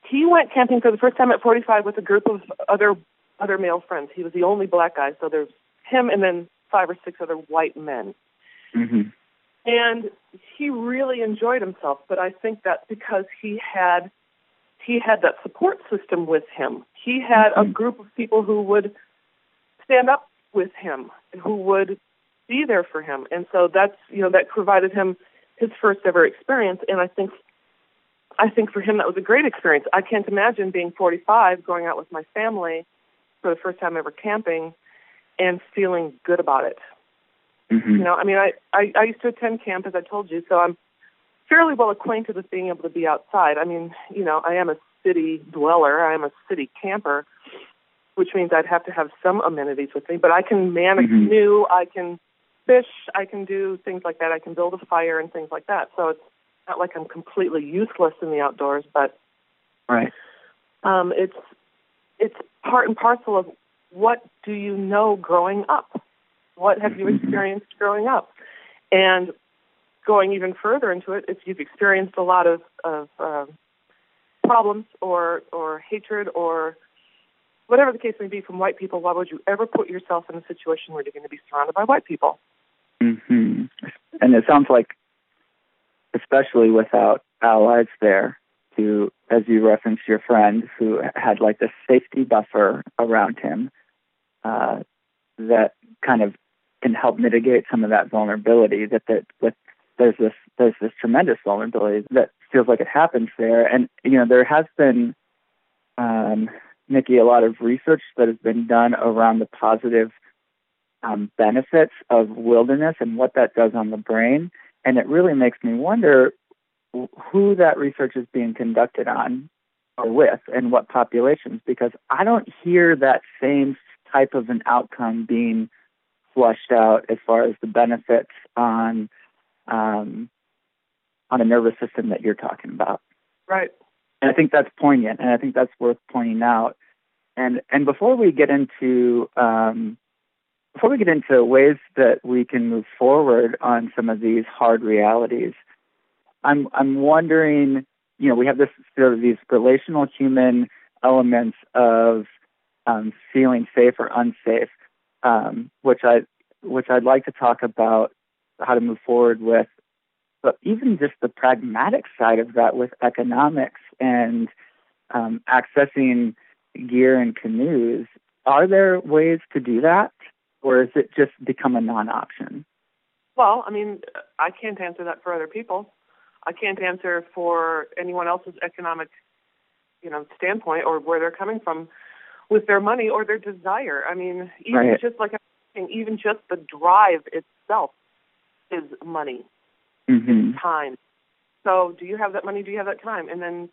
He went camping for the first time at 45 with a group of other other male friends. He was the only black guy, so there's him and then five or six other white men. Mm-hmm. And he really enjoyed himself, but I think that's because he had he had that support system with him. He had a mm-hmm. group of people who would stand up with him, who would be there for him. And so that's you know that provided him his first ever experience and I think I think for him that was a great experience. I can't imagine being 45 going out with my family for the first time ever camping and feeling good about it. Mm-hmm. You know, I mean, I, I I used to attend camp as I told you, so I'm fairly well acquainted with being able to be outside. I mean, you know, I am a city dweller, I am a city camper, which means I'd have to have some amenities with me. But I can man a Mhm. canoe, I can fish, I can do things like that. I can build a fire and things like that. So it's not like I'm completely useless in the outdoors, but Right. um, it's it's part and parcel of what do you know growing up? What have you [laughs] experienced growing up? And going even further into it, if you've experienced a lot of, of um problems or or hatred or whatever the case may be from white people, why would you ever put yourself in a situation where you're going to be surrounded by white people? hmm And it sounds like, especially without allies there, to as you referenced your friend who had like the safety buffer around him, uh, that kind of can help mitigate some of that vulnerability. That that with there's this there's this tremendous vulnerability that feels like it happens there, and you know there has been. Um, Nikki, a lot of research that has been done around the positive um, benefits of wilderness and what that does on the brain. And it really makes me wonder who that research is being conducted on or with and what populations, because I don't hear that same type of an outcome being flushed out as far as the benefits on um, on a nervous system that you're talking about. Right. And I think that's poignant, and I think that's worth pointing out. And and before we get into um, before we get into ways that we can move forward on some of these hard realities, I'm I'm wondering, you know, we have this sort of these relational human elements of um, feeling safe or unsafe, um, which I which I'd like to talk about how to move forward with, but even just the pragmatic side of that with economics and um, accessing gear and canoes. Are there ways to do that, or is it just become a non-option? Well, I mean, I can't answer that for other people. I can't answer for anyone else's economic, you know, standpoint or where they're coming from with their money or their desire. I mean, even Right. just like I'm saying, even just the drive itself is money, Mm-hmm. time. So, do you have that money? Do you have that time? And then,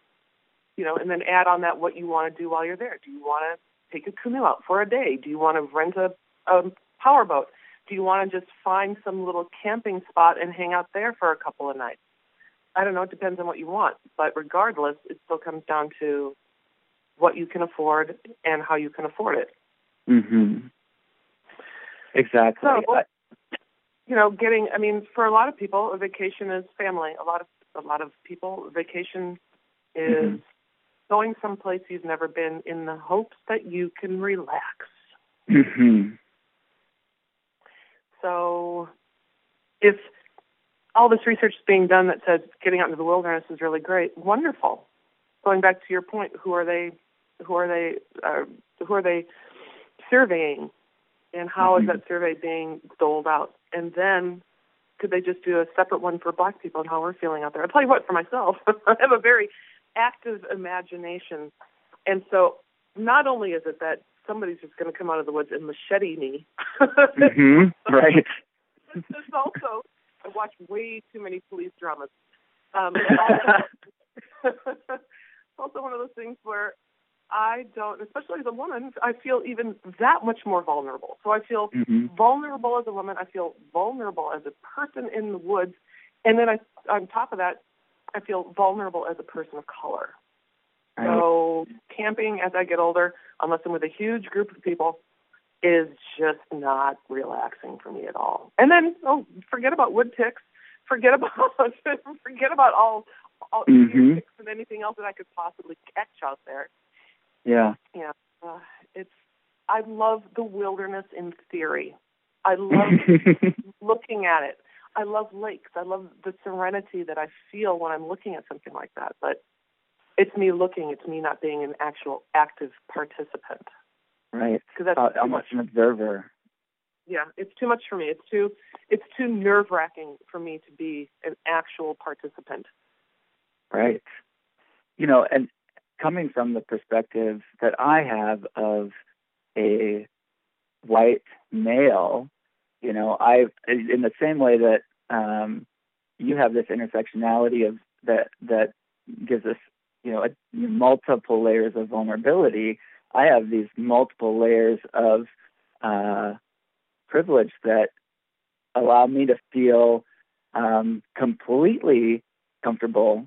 you know, and then add on that what you want to do while you're there. Do you want to take a canoe out for a day? Do you want to rent a, a powerboat? Do you want to just find some little camping spot and hang out there for a couple of nights? I don't know. It depends on what you want. But regardless, it still comes down to what you can afford and how you can afford it. Mm-hmm. Exactly. So, you know, getting. I mean, for a lot of people, a vacation is family. A lot of a lot of people, vacation is Mhm. going someplace you've never been in the hopes that you can relax. mm-hmm. So, if all this research is being done that says getting out into the wilderness is really great, wonderful. Going back to your point, who are they? Who are they? Uh, who are they surveying? And how is Mhm. that survey being doled out? And then could they just do a separate one for black people and how we're feeling out there? I'll tell you what, for myself, [laughs] I have a very active imagination. And so not only is it that somebody's just going to come out of the woods and machete me, Mm-hmm. [laughs] Right. it's also, I watch way too many police dramas. Um, [laughs] also, it's also one of those things where I don't, especially as a woman, I feel even that much more vulnerable. So I feel Mhm. vulnerable as a woman. I feel vulnerable as a person in the woods, and then I, on top of that, I feel vulnerable as a person of color. So camping as I get older, unless I'm with a huge group of people, is just not relaxing for me at all. And then, oh, forget about wood ticks. Forget about [laughs] forget about all all Mhm. ticks and anything else that I could possibly catch out there. Yeah. Yeah, uh, it's. I love the wilderness in theory. I [laughs] love looking at it. I love lakes. I love the serenity that I feel when I'm looking at something like that. But it's me looking. It's me not being an actual active participant. right. 'Cause that's Uh, too almost an observer. Yeah, it's too much for me. It's too it's too nerve wracking for me to be an actual participant. Right. You know, and coming from the perspective that I have of a white male, you know, I in the same way that um, you have this intersectionality of that that gives us, you know, a, multiple layers of vulnerability. I have these multiple layers of uh, privilege that allow me to feel um, completely comfortable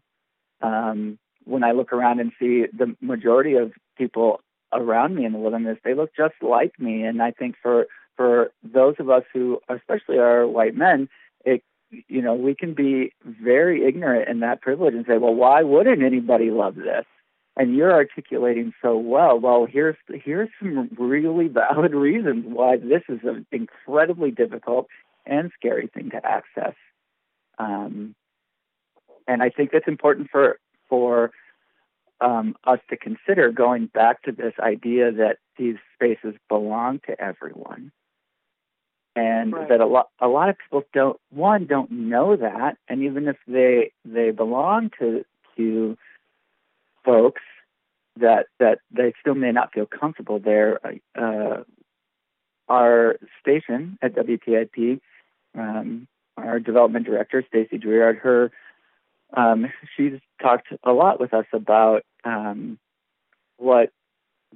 um, when I look around and see the majority of people around me in the wilderness, they look just like me. And I think for for those of us who, especially are white men, it you know we can be very ignorant in that privilege and say, well, why wouldn't anybody love this? And you're articulating so well. Well, here's here's some really valid reasons why this is an incredibly difficult and scary thing to access. Um, and I think that's important for for um, us to consider going back to this idea that these spaces belong to everyone, and Right. that a lot a lot of people don't one don't know that, and even if they they belong to to folks that that they still may not feel comfortable there. Uh, our station at WTIP, um, our development director Stacy Dreard, her um, she's talked a lot with us about um, what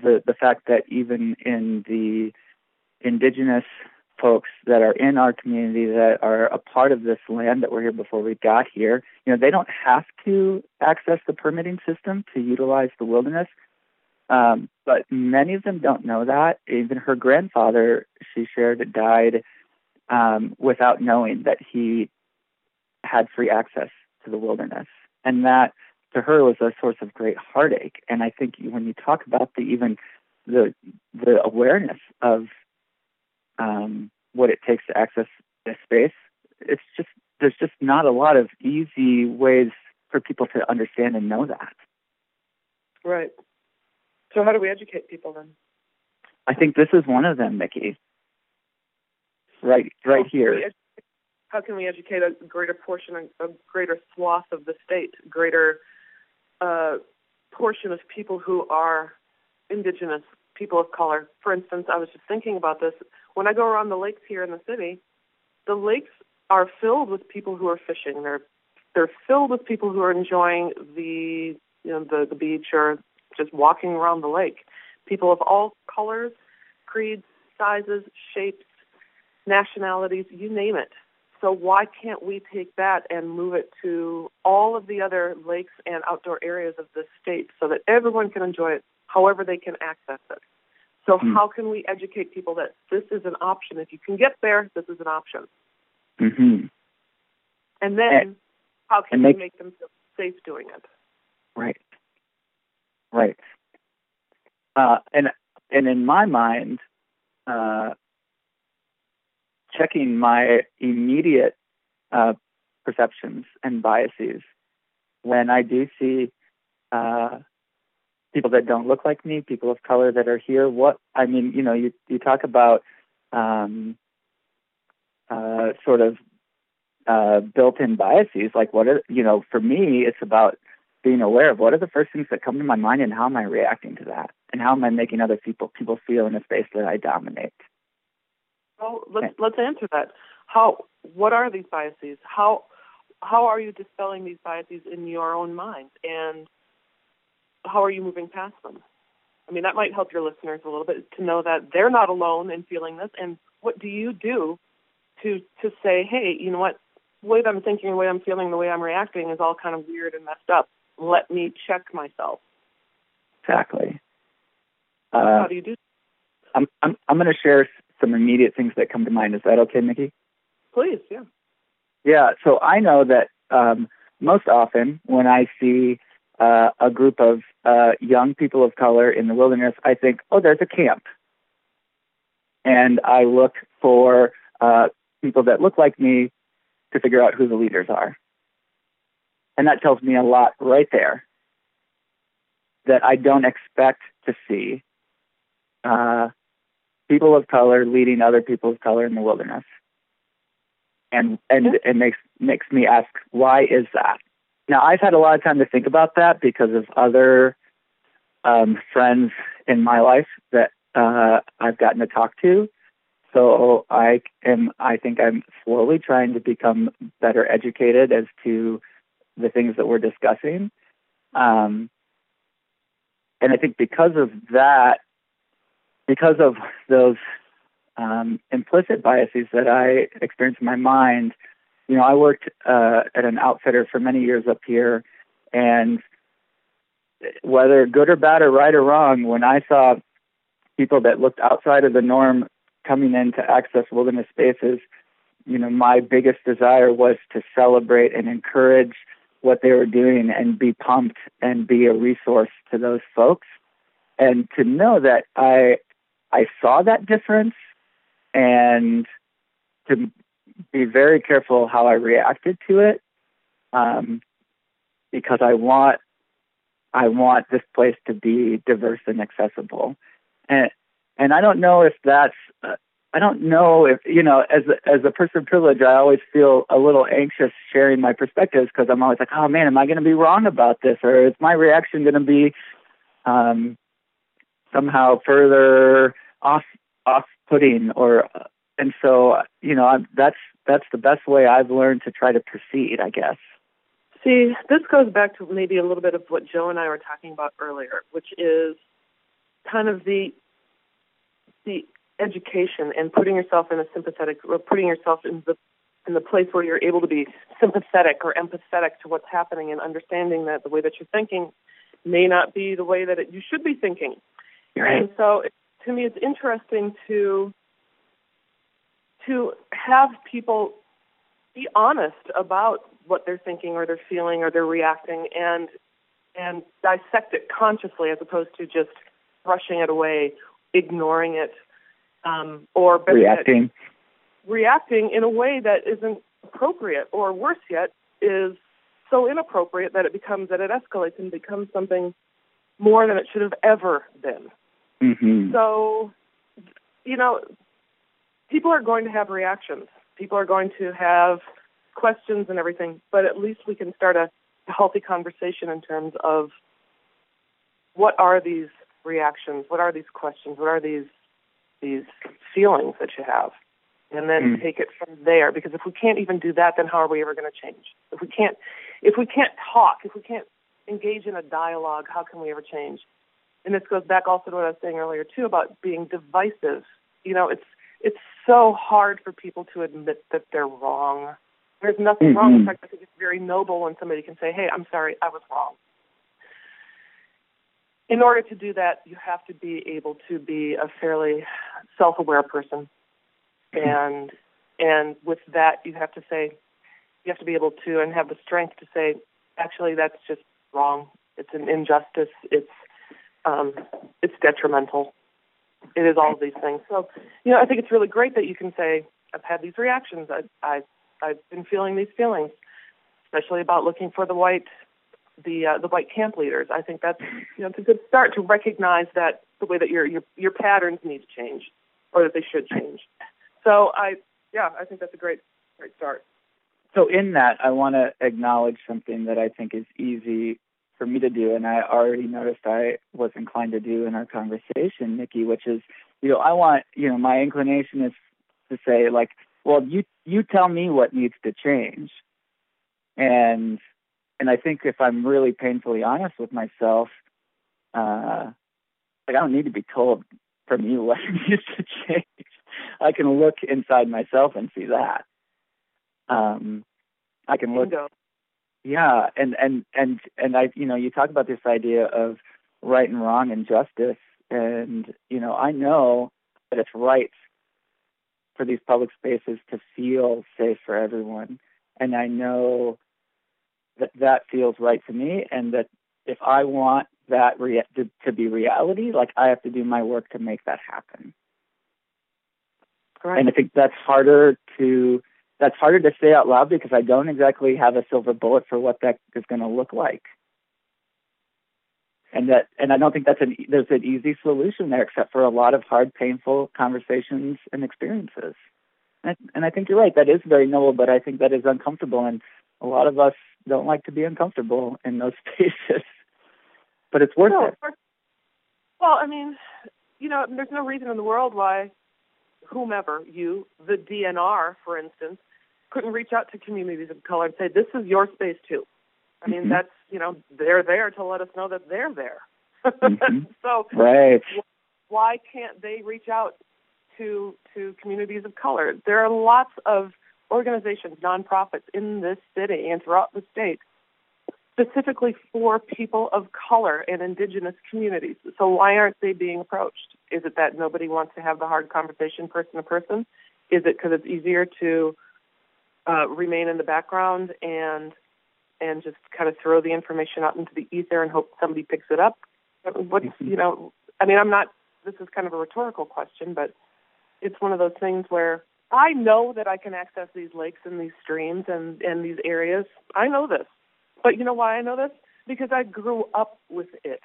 the the fact that even in the indigenous folks that are in our community that are a part of this land that were here before we got here, you know, they don't have to access the permitting system to utilize the wilderness. Um, but many of them don't know that. Even her grandfather, she shared, died um, without knowing that he had free access to the wilderness, and that to her was a source of great heartache. And I think when you talk about the even the the awareness of um, what it takes to access this space, it's just there's just not a lot of easy ways for people to understand and know that. Right. So how do we educate people then? I think this is one of them, Mickey. Right, right can here. How can we educate a greater portion, a greater swath of the state, greater uh, portion of people who are indigenous, people of color? For instance, I was just thinking about this. When I go around the lakes here in the city, the lakes are filled with people who are fishing. They're they're filled with people who are enjoying the you know the the beach or just walking around the lake. People of all colors, creeds, sizes, shapes, nationalities, you name it. So why can't we take that and move it to all of the other lakes and outdoor areas of the state so that everyone can enjoy it however they can access it? So Hmm. how can we educate people that this is an option? If you can get there, this is an option. hmm And then how can and we make- make them feel safe doing it? Right. Right. Uh, and and in my mind, uh, checking my immediate uh, perceptions and biases when I do see uh, people that don't look like me, people of color that are here. What I mean, you know, you you talk about um, uh, sort of uh, built-in biases. Like, what are you know? For me, it's about being aware of what are the first things that come to my mind and how am I reacting to that, and how am I making other people people feel in a space that I dominate. Well, let's let's answer that. How? What are these biases? How? How are you dispelling these biases in your own mind, and how are you moving past them? I mean, that might help your listeners a little bit to know that they're not alone in feeling this. And what do you do to to say, hey, you know what? The way that I'm thinking, the way I'm feeling, the way I'm reacting is all kind of weird and messed up. Let me check myself. Exactly. Uh, how do you do? I'm I'm I'm going to share some immediate things that come to mind. Is that okay, Nikki? Please, yeah. Yeah. So I know that um, most often when I see uh, a group of uh, young people of color in the wilderness, I think, oh, there's a camp, and I look for uh, people that look like me to figure out who the leaders are, and that tells me a lot right there that I don't expect to see uh, people of color leading other people of color in the wilderness. And and it makes makes me ask why is that? Now I've had a lot of time to think about that because of other um, friends in my life that uh, I've gotten to talk to. So I am I think I'm slowly trying to become better educated as to the things that we're discussing. Um, and I think because of that, because of those um, implicit biases that I experienced in my mind, you know, I worked uh, at an outfitter for many years up here, and whether good or bad or right or wrong, when I saw people that looked outside of the norm coming in to access wilderness spaces, you know, my biggest desire was to celebrate and encourage what they were doing and be pumped and be a resource to those folks. And to know that I I saw that difference and to be very careful how I reacted to it. Um, because I want I want this place to be diverse and accessible. And and I don't know if that's uh, I don't know if you know, as a, as a person of privilege, I always feel a little anxious sharing my perspectives because I'm always like, oh man, am I going to be wrong about this, or is my reaction going to be um, somehow further off off putting, or and so you know, I'm, that's that's the best way I've learned to try to proceed, I guess. See, this goes back to maybe a little bit of what Joe and I were talking about earlier, which is kind of the the education and putting yourself in a sympathetic or putting yourself in the in the place where you're able to be sympathetic or empathetic to what's happening and understanding that the way that you're thinking may not be the way that it, you should be thinking. Right. And so it, to me it's interesting to to have people be honest about what they're thinking or they're feeling or they're reacting and and dissect it consciously as opposed to just brushing it away, ignoring it, um, or reacting reacting in a way that isn't appropriate, or worse yet, is so inappropriate that it becomes that it escalates and becomes something more than it should have ever been. Mm-hmm. So, you know, people are going to have reactions. People are going to have questions and everything, but at least we can start a, healthy conversation in terms of what are these reactions, what are these questions, what are these these feelings that you have and then Mm. take it from there because if we can't even do that then how are we ever going to change if we can't if we can't talk if we can't engage in a dialogue how can we ever change and this goes back also to what i was saying earlier too about being divisive. You know it's it's so hard for people to admit that they're wrong. There's nothing wrong in mm-hmm. fact i think it's very noble when somebody can say hey i'm sorry i was wrong. In order to do that, you have to be able to be a fairly self-aware person, mm-hmm. and and with that, you have to say, you have to be able to and have the strength to say, actually, that's just wrong. It's an injustice. It's um, it's detrimental. It is all of these things. So, you know, I think it's really great that you can say, I've had these reactions. I, I I've been feeling these feelings, especially about looking for the white the uh, the white camp leaders. I think that's you know it's a good start to recognize that the way that your your your patterns need to change, or that they should change. So I yeah I think that's a great great start. So in that, I want to acknowledge something that I think is easy for me to do, and I already noticed I was inclined to do in our conversation, Nikki, which is, you know, I want, you know, my inclination is to say like, well, you you tell me what needs to change, and and I think if I'm really painfully honest with myself, uh, like I don't need to be told from you what [laughs] needs to change. I can look inside myself and see that. Um, I can look Bingo. Yeah, and and and and I, you know, you talk about this idea of right and wrong and justice, and you know, I know that it's right for these public spaces to feel safe for everyone. And I know that that feels right to me, and that if I want that rea- to, to be reality, like I have to do my work to make that happen. Right. And I think that's harder to that's harder to say out loud because I don't exactly have a silver bullet for what that is going to look like. And that and I don't think that's an there's an easy solution there except for a lot of hard painful conversations and experiences. And I, and I think you're right that is very noble but I think that is uncomfortable and a lot of us don't like to be uncomfortable in those [laughs] spaces. But it's worth No, it. Well, I mean, you know, there's no reason in the world why whomever, you, the DNR, for instance, couldn't reach out to communities of color and say, this is your space too. I mean, Mhm. that's, you know, they're there to let us know that they're there. Mhm. [laughs] so Right. why can't they reach out to to communities of color? There are lots of organizations, nonprofits in this city and throughout the state specifically for people of color and indigenous communities. So why aren't they being approached? Is it that nobody wants to have the hard conversation person to person? Is it because it's easier to uh, remain in the background and and just kind of throw the information out into the ether and hope somebody picks it up? What's you know? I mean, I'm not. This is kind of a rhetorical question, but it's one of those things where I know that I can access these lakes and these streams and and these areas. I know this, but you know why I know this? Because I grew up with it.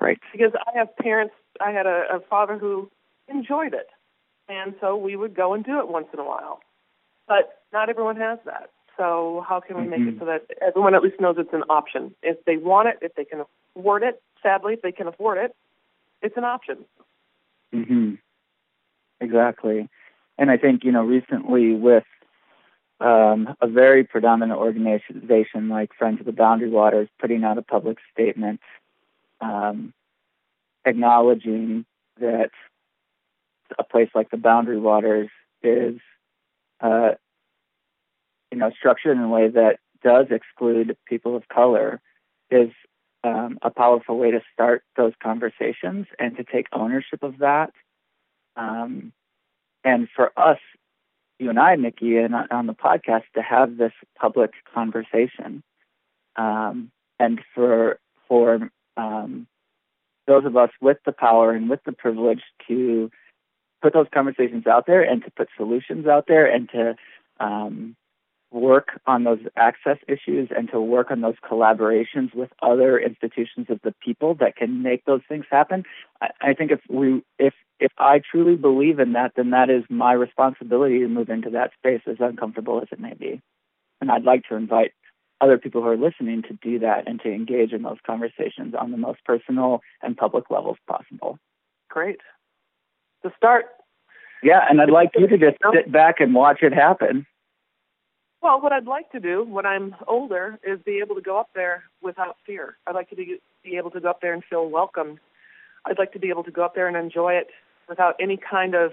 Right. Because I have parents. I had a, a father who enjoyed it, and so we would go and do it once in a while. But not everyone has that. So how can we make it Mhm. so that everyone at least knows it's an option? If they want it, if they can afford it, sadly, if they can afford it, it's an option. hmm Exactly. And I think, you know, recently with um, a very predominant organization like Friends of the Boundary Waters putting out a public statement um, acknowledging that a place like the Boundary Waters is, uh, you know, structured in a way that does exclude people of color is um, a powerful way to start those conversations and to take ownership of that. Um, and for us, you and I, Nikki, and on the podcast, to have this public conversation, um, and for for um, those of us with the power and with the privilege to put those conversations out there and to put solutions out there and to um, work on those access issues and to work on those collaborations with other institutions of the people that can make those things happen. I, I think if we if if I truly believe in that, then that is my responsibility to move into that space, as uncomfortable as it may be. And I'd like to invite other people who are listening to do that and to engage in those conversations on the most personal and public levels possible. Great. To start, Yeah, and I'd like you to just sit back and watch it happen. well, what I'd like to do when I'm older is be able to go up there without fear. I'd like to be, be able to go up there and feel welcomed. I'd like to be able to go up there and enjoy it without any kind of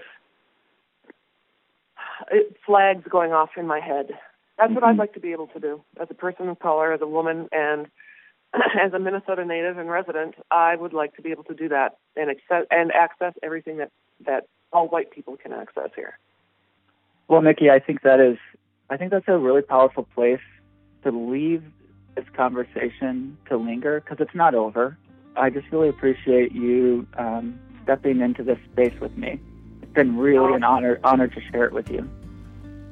uh, flags going off in my head. That's what I'd like to be able to do as a person of color, as a woman, and [clears throat] as a Minnesota native and resident. I would like to be able to do that and accept and access everything that that all white people can access here. Well, Nikki, I think that is, I think that's a really powerful place to leave this conversation to linger because it's not over. I just really appreciate you um, stepping into this space with me. It's been really an honor, honor to share it with you.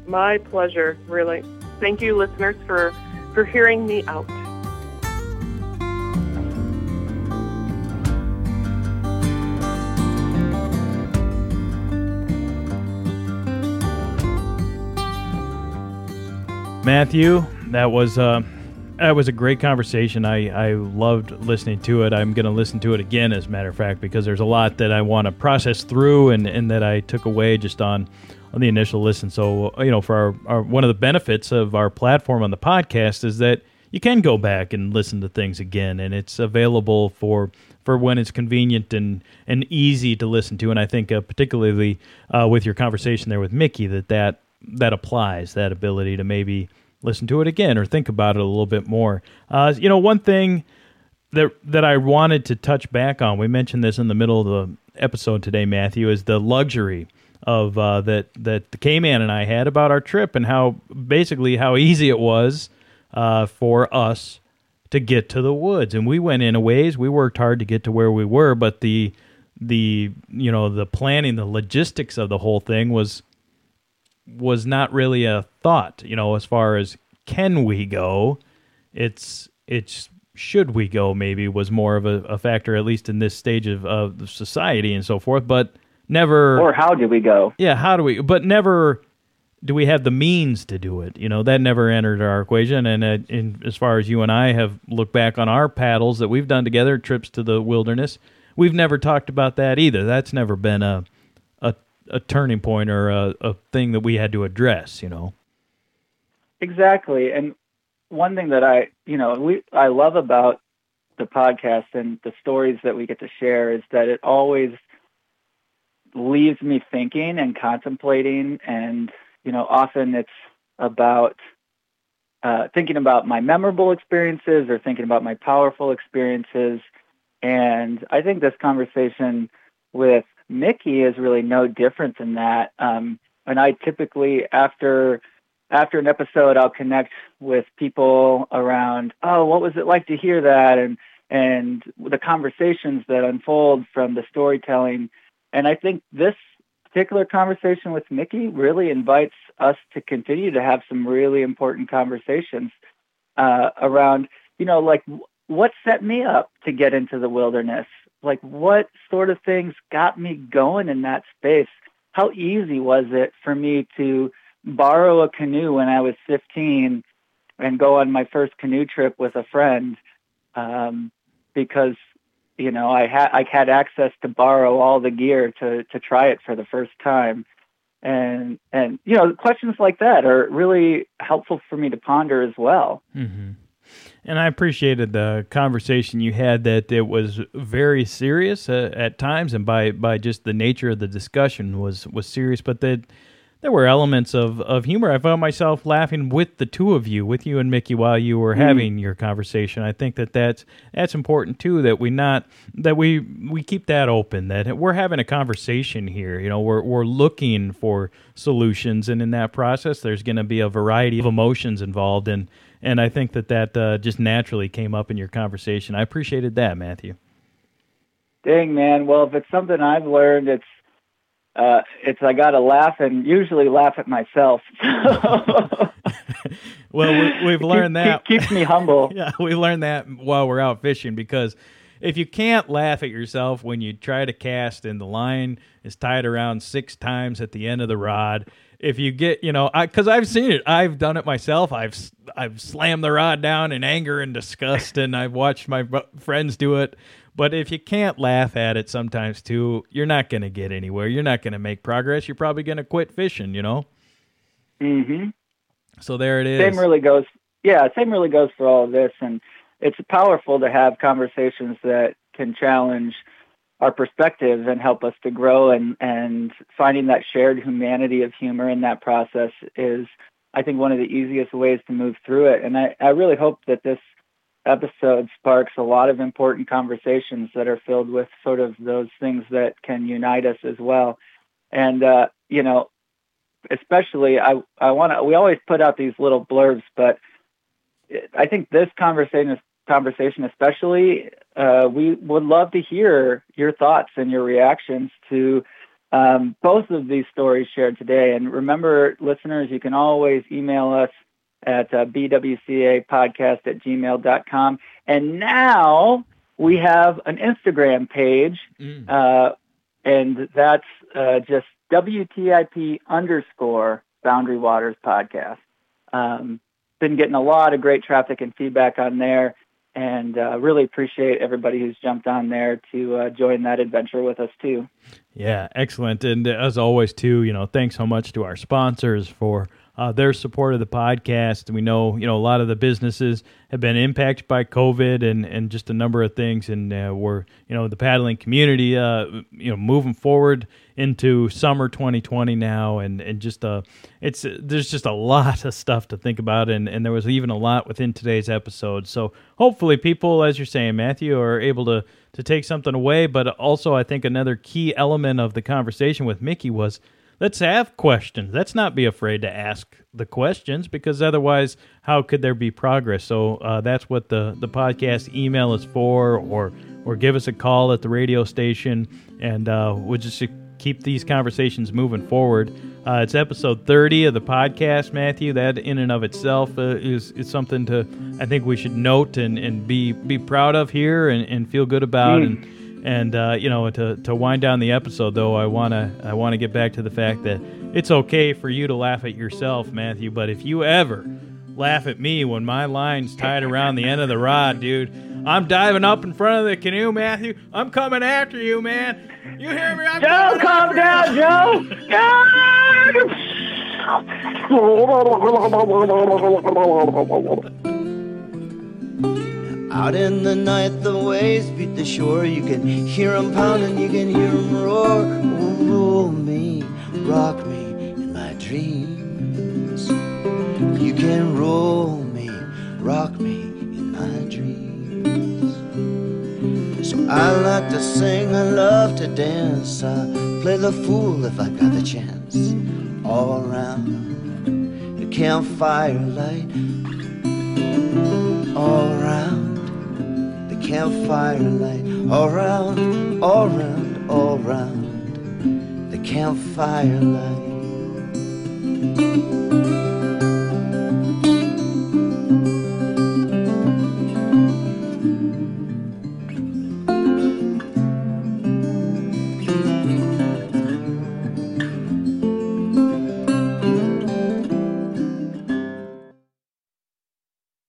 My pleasure, really. Thank you, listeners, for for hearing me out. Matthew, that was uh, that was a great conversation. I, I loved listening to it. I'm going to listen to it again, as a matter of fact, because there's a lot that I want to process through and, and that I took away just on on the initial listen. So you know, for our, our one of the benefits of our platform on the podcast is that you can go back and listen to things again, and it's available for for when it's convenient and and easy to listen to. And I think uh, particularly uh, with your conversation there with Nikki, that that that applies that ability to maybe listen to it again or think about it a little bit more. Uh, you know, one thing that that I wanted to touch back on. We mentioned this in the middle of the episode today, Matthew, is the luxury of uh, that that the K Man and I had about our trip and how basically how easy it was uh, for us to get to the woods. And we went in a ways. We worked hard to get to where we were, but the the you know the planning, the logistics of the whole thing was was not really a thought. You know, as far as can we go, it's it's should we go maybe was more of a, a factor at least in this stage of, of society and so forth. But never or how do we go? Yeah, how do we? But never do we have the means to do it. You know, that never entered our equation. And uh, in, as far as you and I have looked back on our paddles that we've done together, trips to the wilderness, we've never talked about that either. That's never been a a, a turning point or a, a thing that we had to address. You know. Exactly, and one thing that I, you know, we I love about the podcast and the stories that we get to share is that it always leaves me thinking and contemplating and you know often it's about uh, thinking about my memorable experiences or thinking about my powerful experiences and i think this conversation with nikki is really no different than that. Um, and i typically after after an episode i'll connect with people around oh what was it like to hear that? And and the conversations that unfold from the storytelling. And I think this particular conversation with Nikki really invites us to continue to have some really important conversations uh, around, you know, like what set me up to get into the wilderness? Like what sort of things got me going in that space? How easy was it for me to borrow a canoe when I was 15 and go on my first canoe trip with a friend? Um, because you know, I had I had access to borrow all the gear to to try it for the first time, and and you know, questions like that are really helpful for me to ponder as well. Mm-hmm. And I appreciated the conversation you had. That it was very serious uh, at times, and by by just the nature of the discussion was was serious, but that there were elements of, of humor. I found myself laughing with the two of you, with you and Nikki, while you were mm. having your conversation. I think that that's that's important too. That we not that we we keep that open. That we're having a conversation here. You know, we're we're looking for solutions, and in that process, there's going to be a variety of emotions involved. And and I think that that uh, just naturally came up in your conversation. I appreciated that, Matthew. Dang man, well, if it's something I've learned, it's uh, it's I got to laugh and usually laugh at myself. [laughs] [laughs] well, we, have learned that keep, keeps me humble. [laughs] yeah, we learned that while we're out fishing because if you can't laugh at yourself when you try to cast and the line is tied around six times at the end of the rod, if you get, you know, because I've seen it, I've done it myself. I've I've slammed the rod down in anger and disgust, and I've watched my friends do it but if you can't laugh at it sometimes too, you're not going to get anywhere. You're not going to make progress. You're probably going to quit fishing, you know? Mhm. So there it is. Same really goes Yeah, same really goes for all of this and it's powerful to have conversations that can challenge our perspective and help us to grow and and finding that shared humanity of humor in that process is I think one of the easiest ways to move through it. And I, I really hope that this episode sparks a lot of important conversations that are filled with sort of those things that can unite us as well. And uh, you know, especially I I want to we always put out these little blurbs, but I think this conversation conversation especially uh, we would love to hear your thoughts and your reactions to um, both of these stories shared today. And remember, listeners, you can always email us at uh, bwcapodcast at gmail.com. And now we have an Instagram page, mm. uh, and that's uh, just WTIP underscore Boundary Waters Podcast. Um, been getting a lot of great traffic and feedback on there, and uh, really appreciate everybody who's jumped on there to uh, join that adventure with us too. Yeah, excellent. And as always, too, you know, thanks so much to our sponsors for uh, their support of the podcast. We know, you know, a lot of the businesses have been impacted by COVID and, and just a number of things. And uh, we're, you know, the paddling community, uh, you know, moving forward into summer 2020 now. And, and just, uh, it's, there's just a lot of stuff to think about. And, and there was even a lot within today's episode. So hopefully people, as you're saying, Matthew, are able to, to take something away. But also, I think another key element of the conversation with Nikki was let's have questions. Let's not be afraid to ask the questions because otherwise, how could there be progress? So uh, that's what the the podcast email is for, or or give us a call at the radio station, and uh, we'll just keep these conversations moving forward. Uh, it's episode 30 of the podcast, Matthew. That in and of itself uh, is, is something to I think we should note and, and be be proud of here and, and feel good about mm. and and uh, you know, to, to wind down the episode, though, I wanna I wanna get back to the fact that it's okay for you to laugh at yourself, Matthew. But if you ever laugh at me when my line's tied around the end of the rod, dude, I'm diving up in front of the canoe, Matthew. I'm coming after you, man. You hear me? I'm Joe, calm down, Joe. [laughs] Out in the night, the waves beat the shore. You can hear them pounding, you can hear them roar. Oh, roll me, rock me in my dreams. You can roll me, rock me in my dreams. So I like to sing, I love to dance. I play the fool if I got the chance. All around the campfire light, all around campfire light all round, all round, all round the campfire light.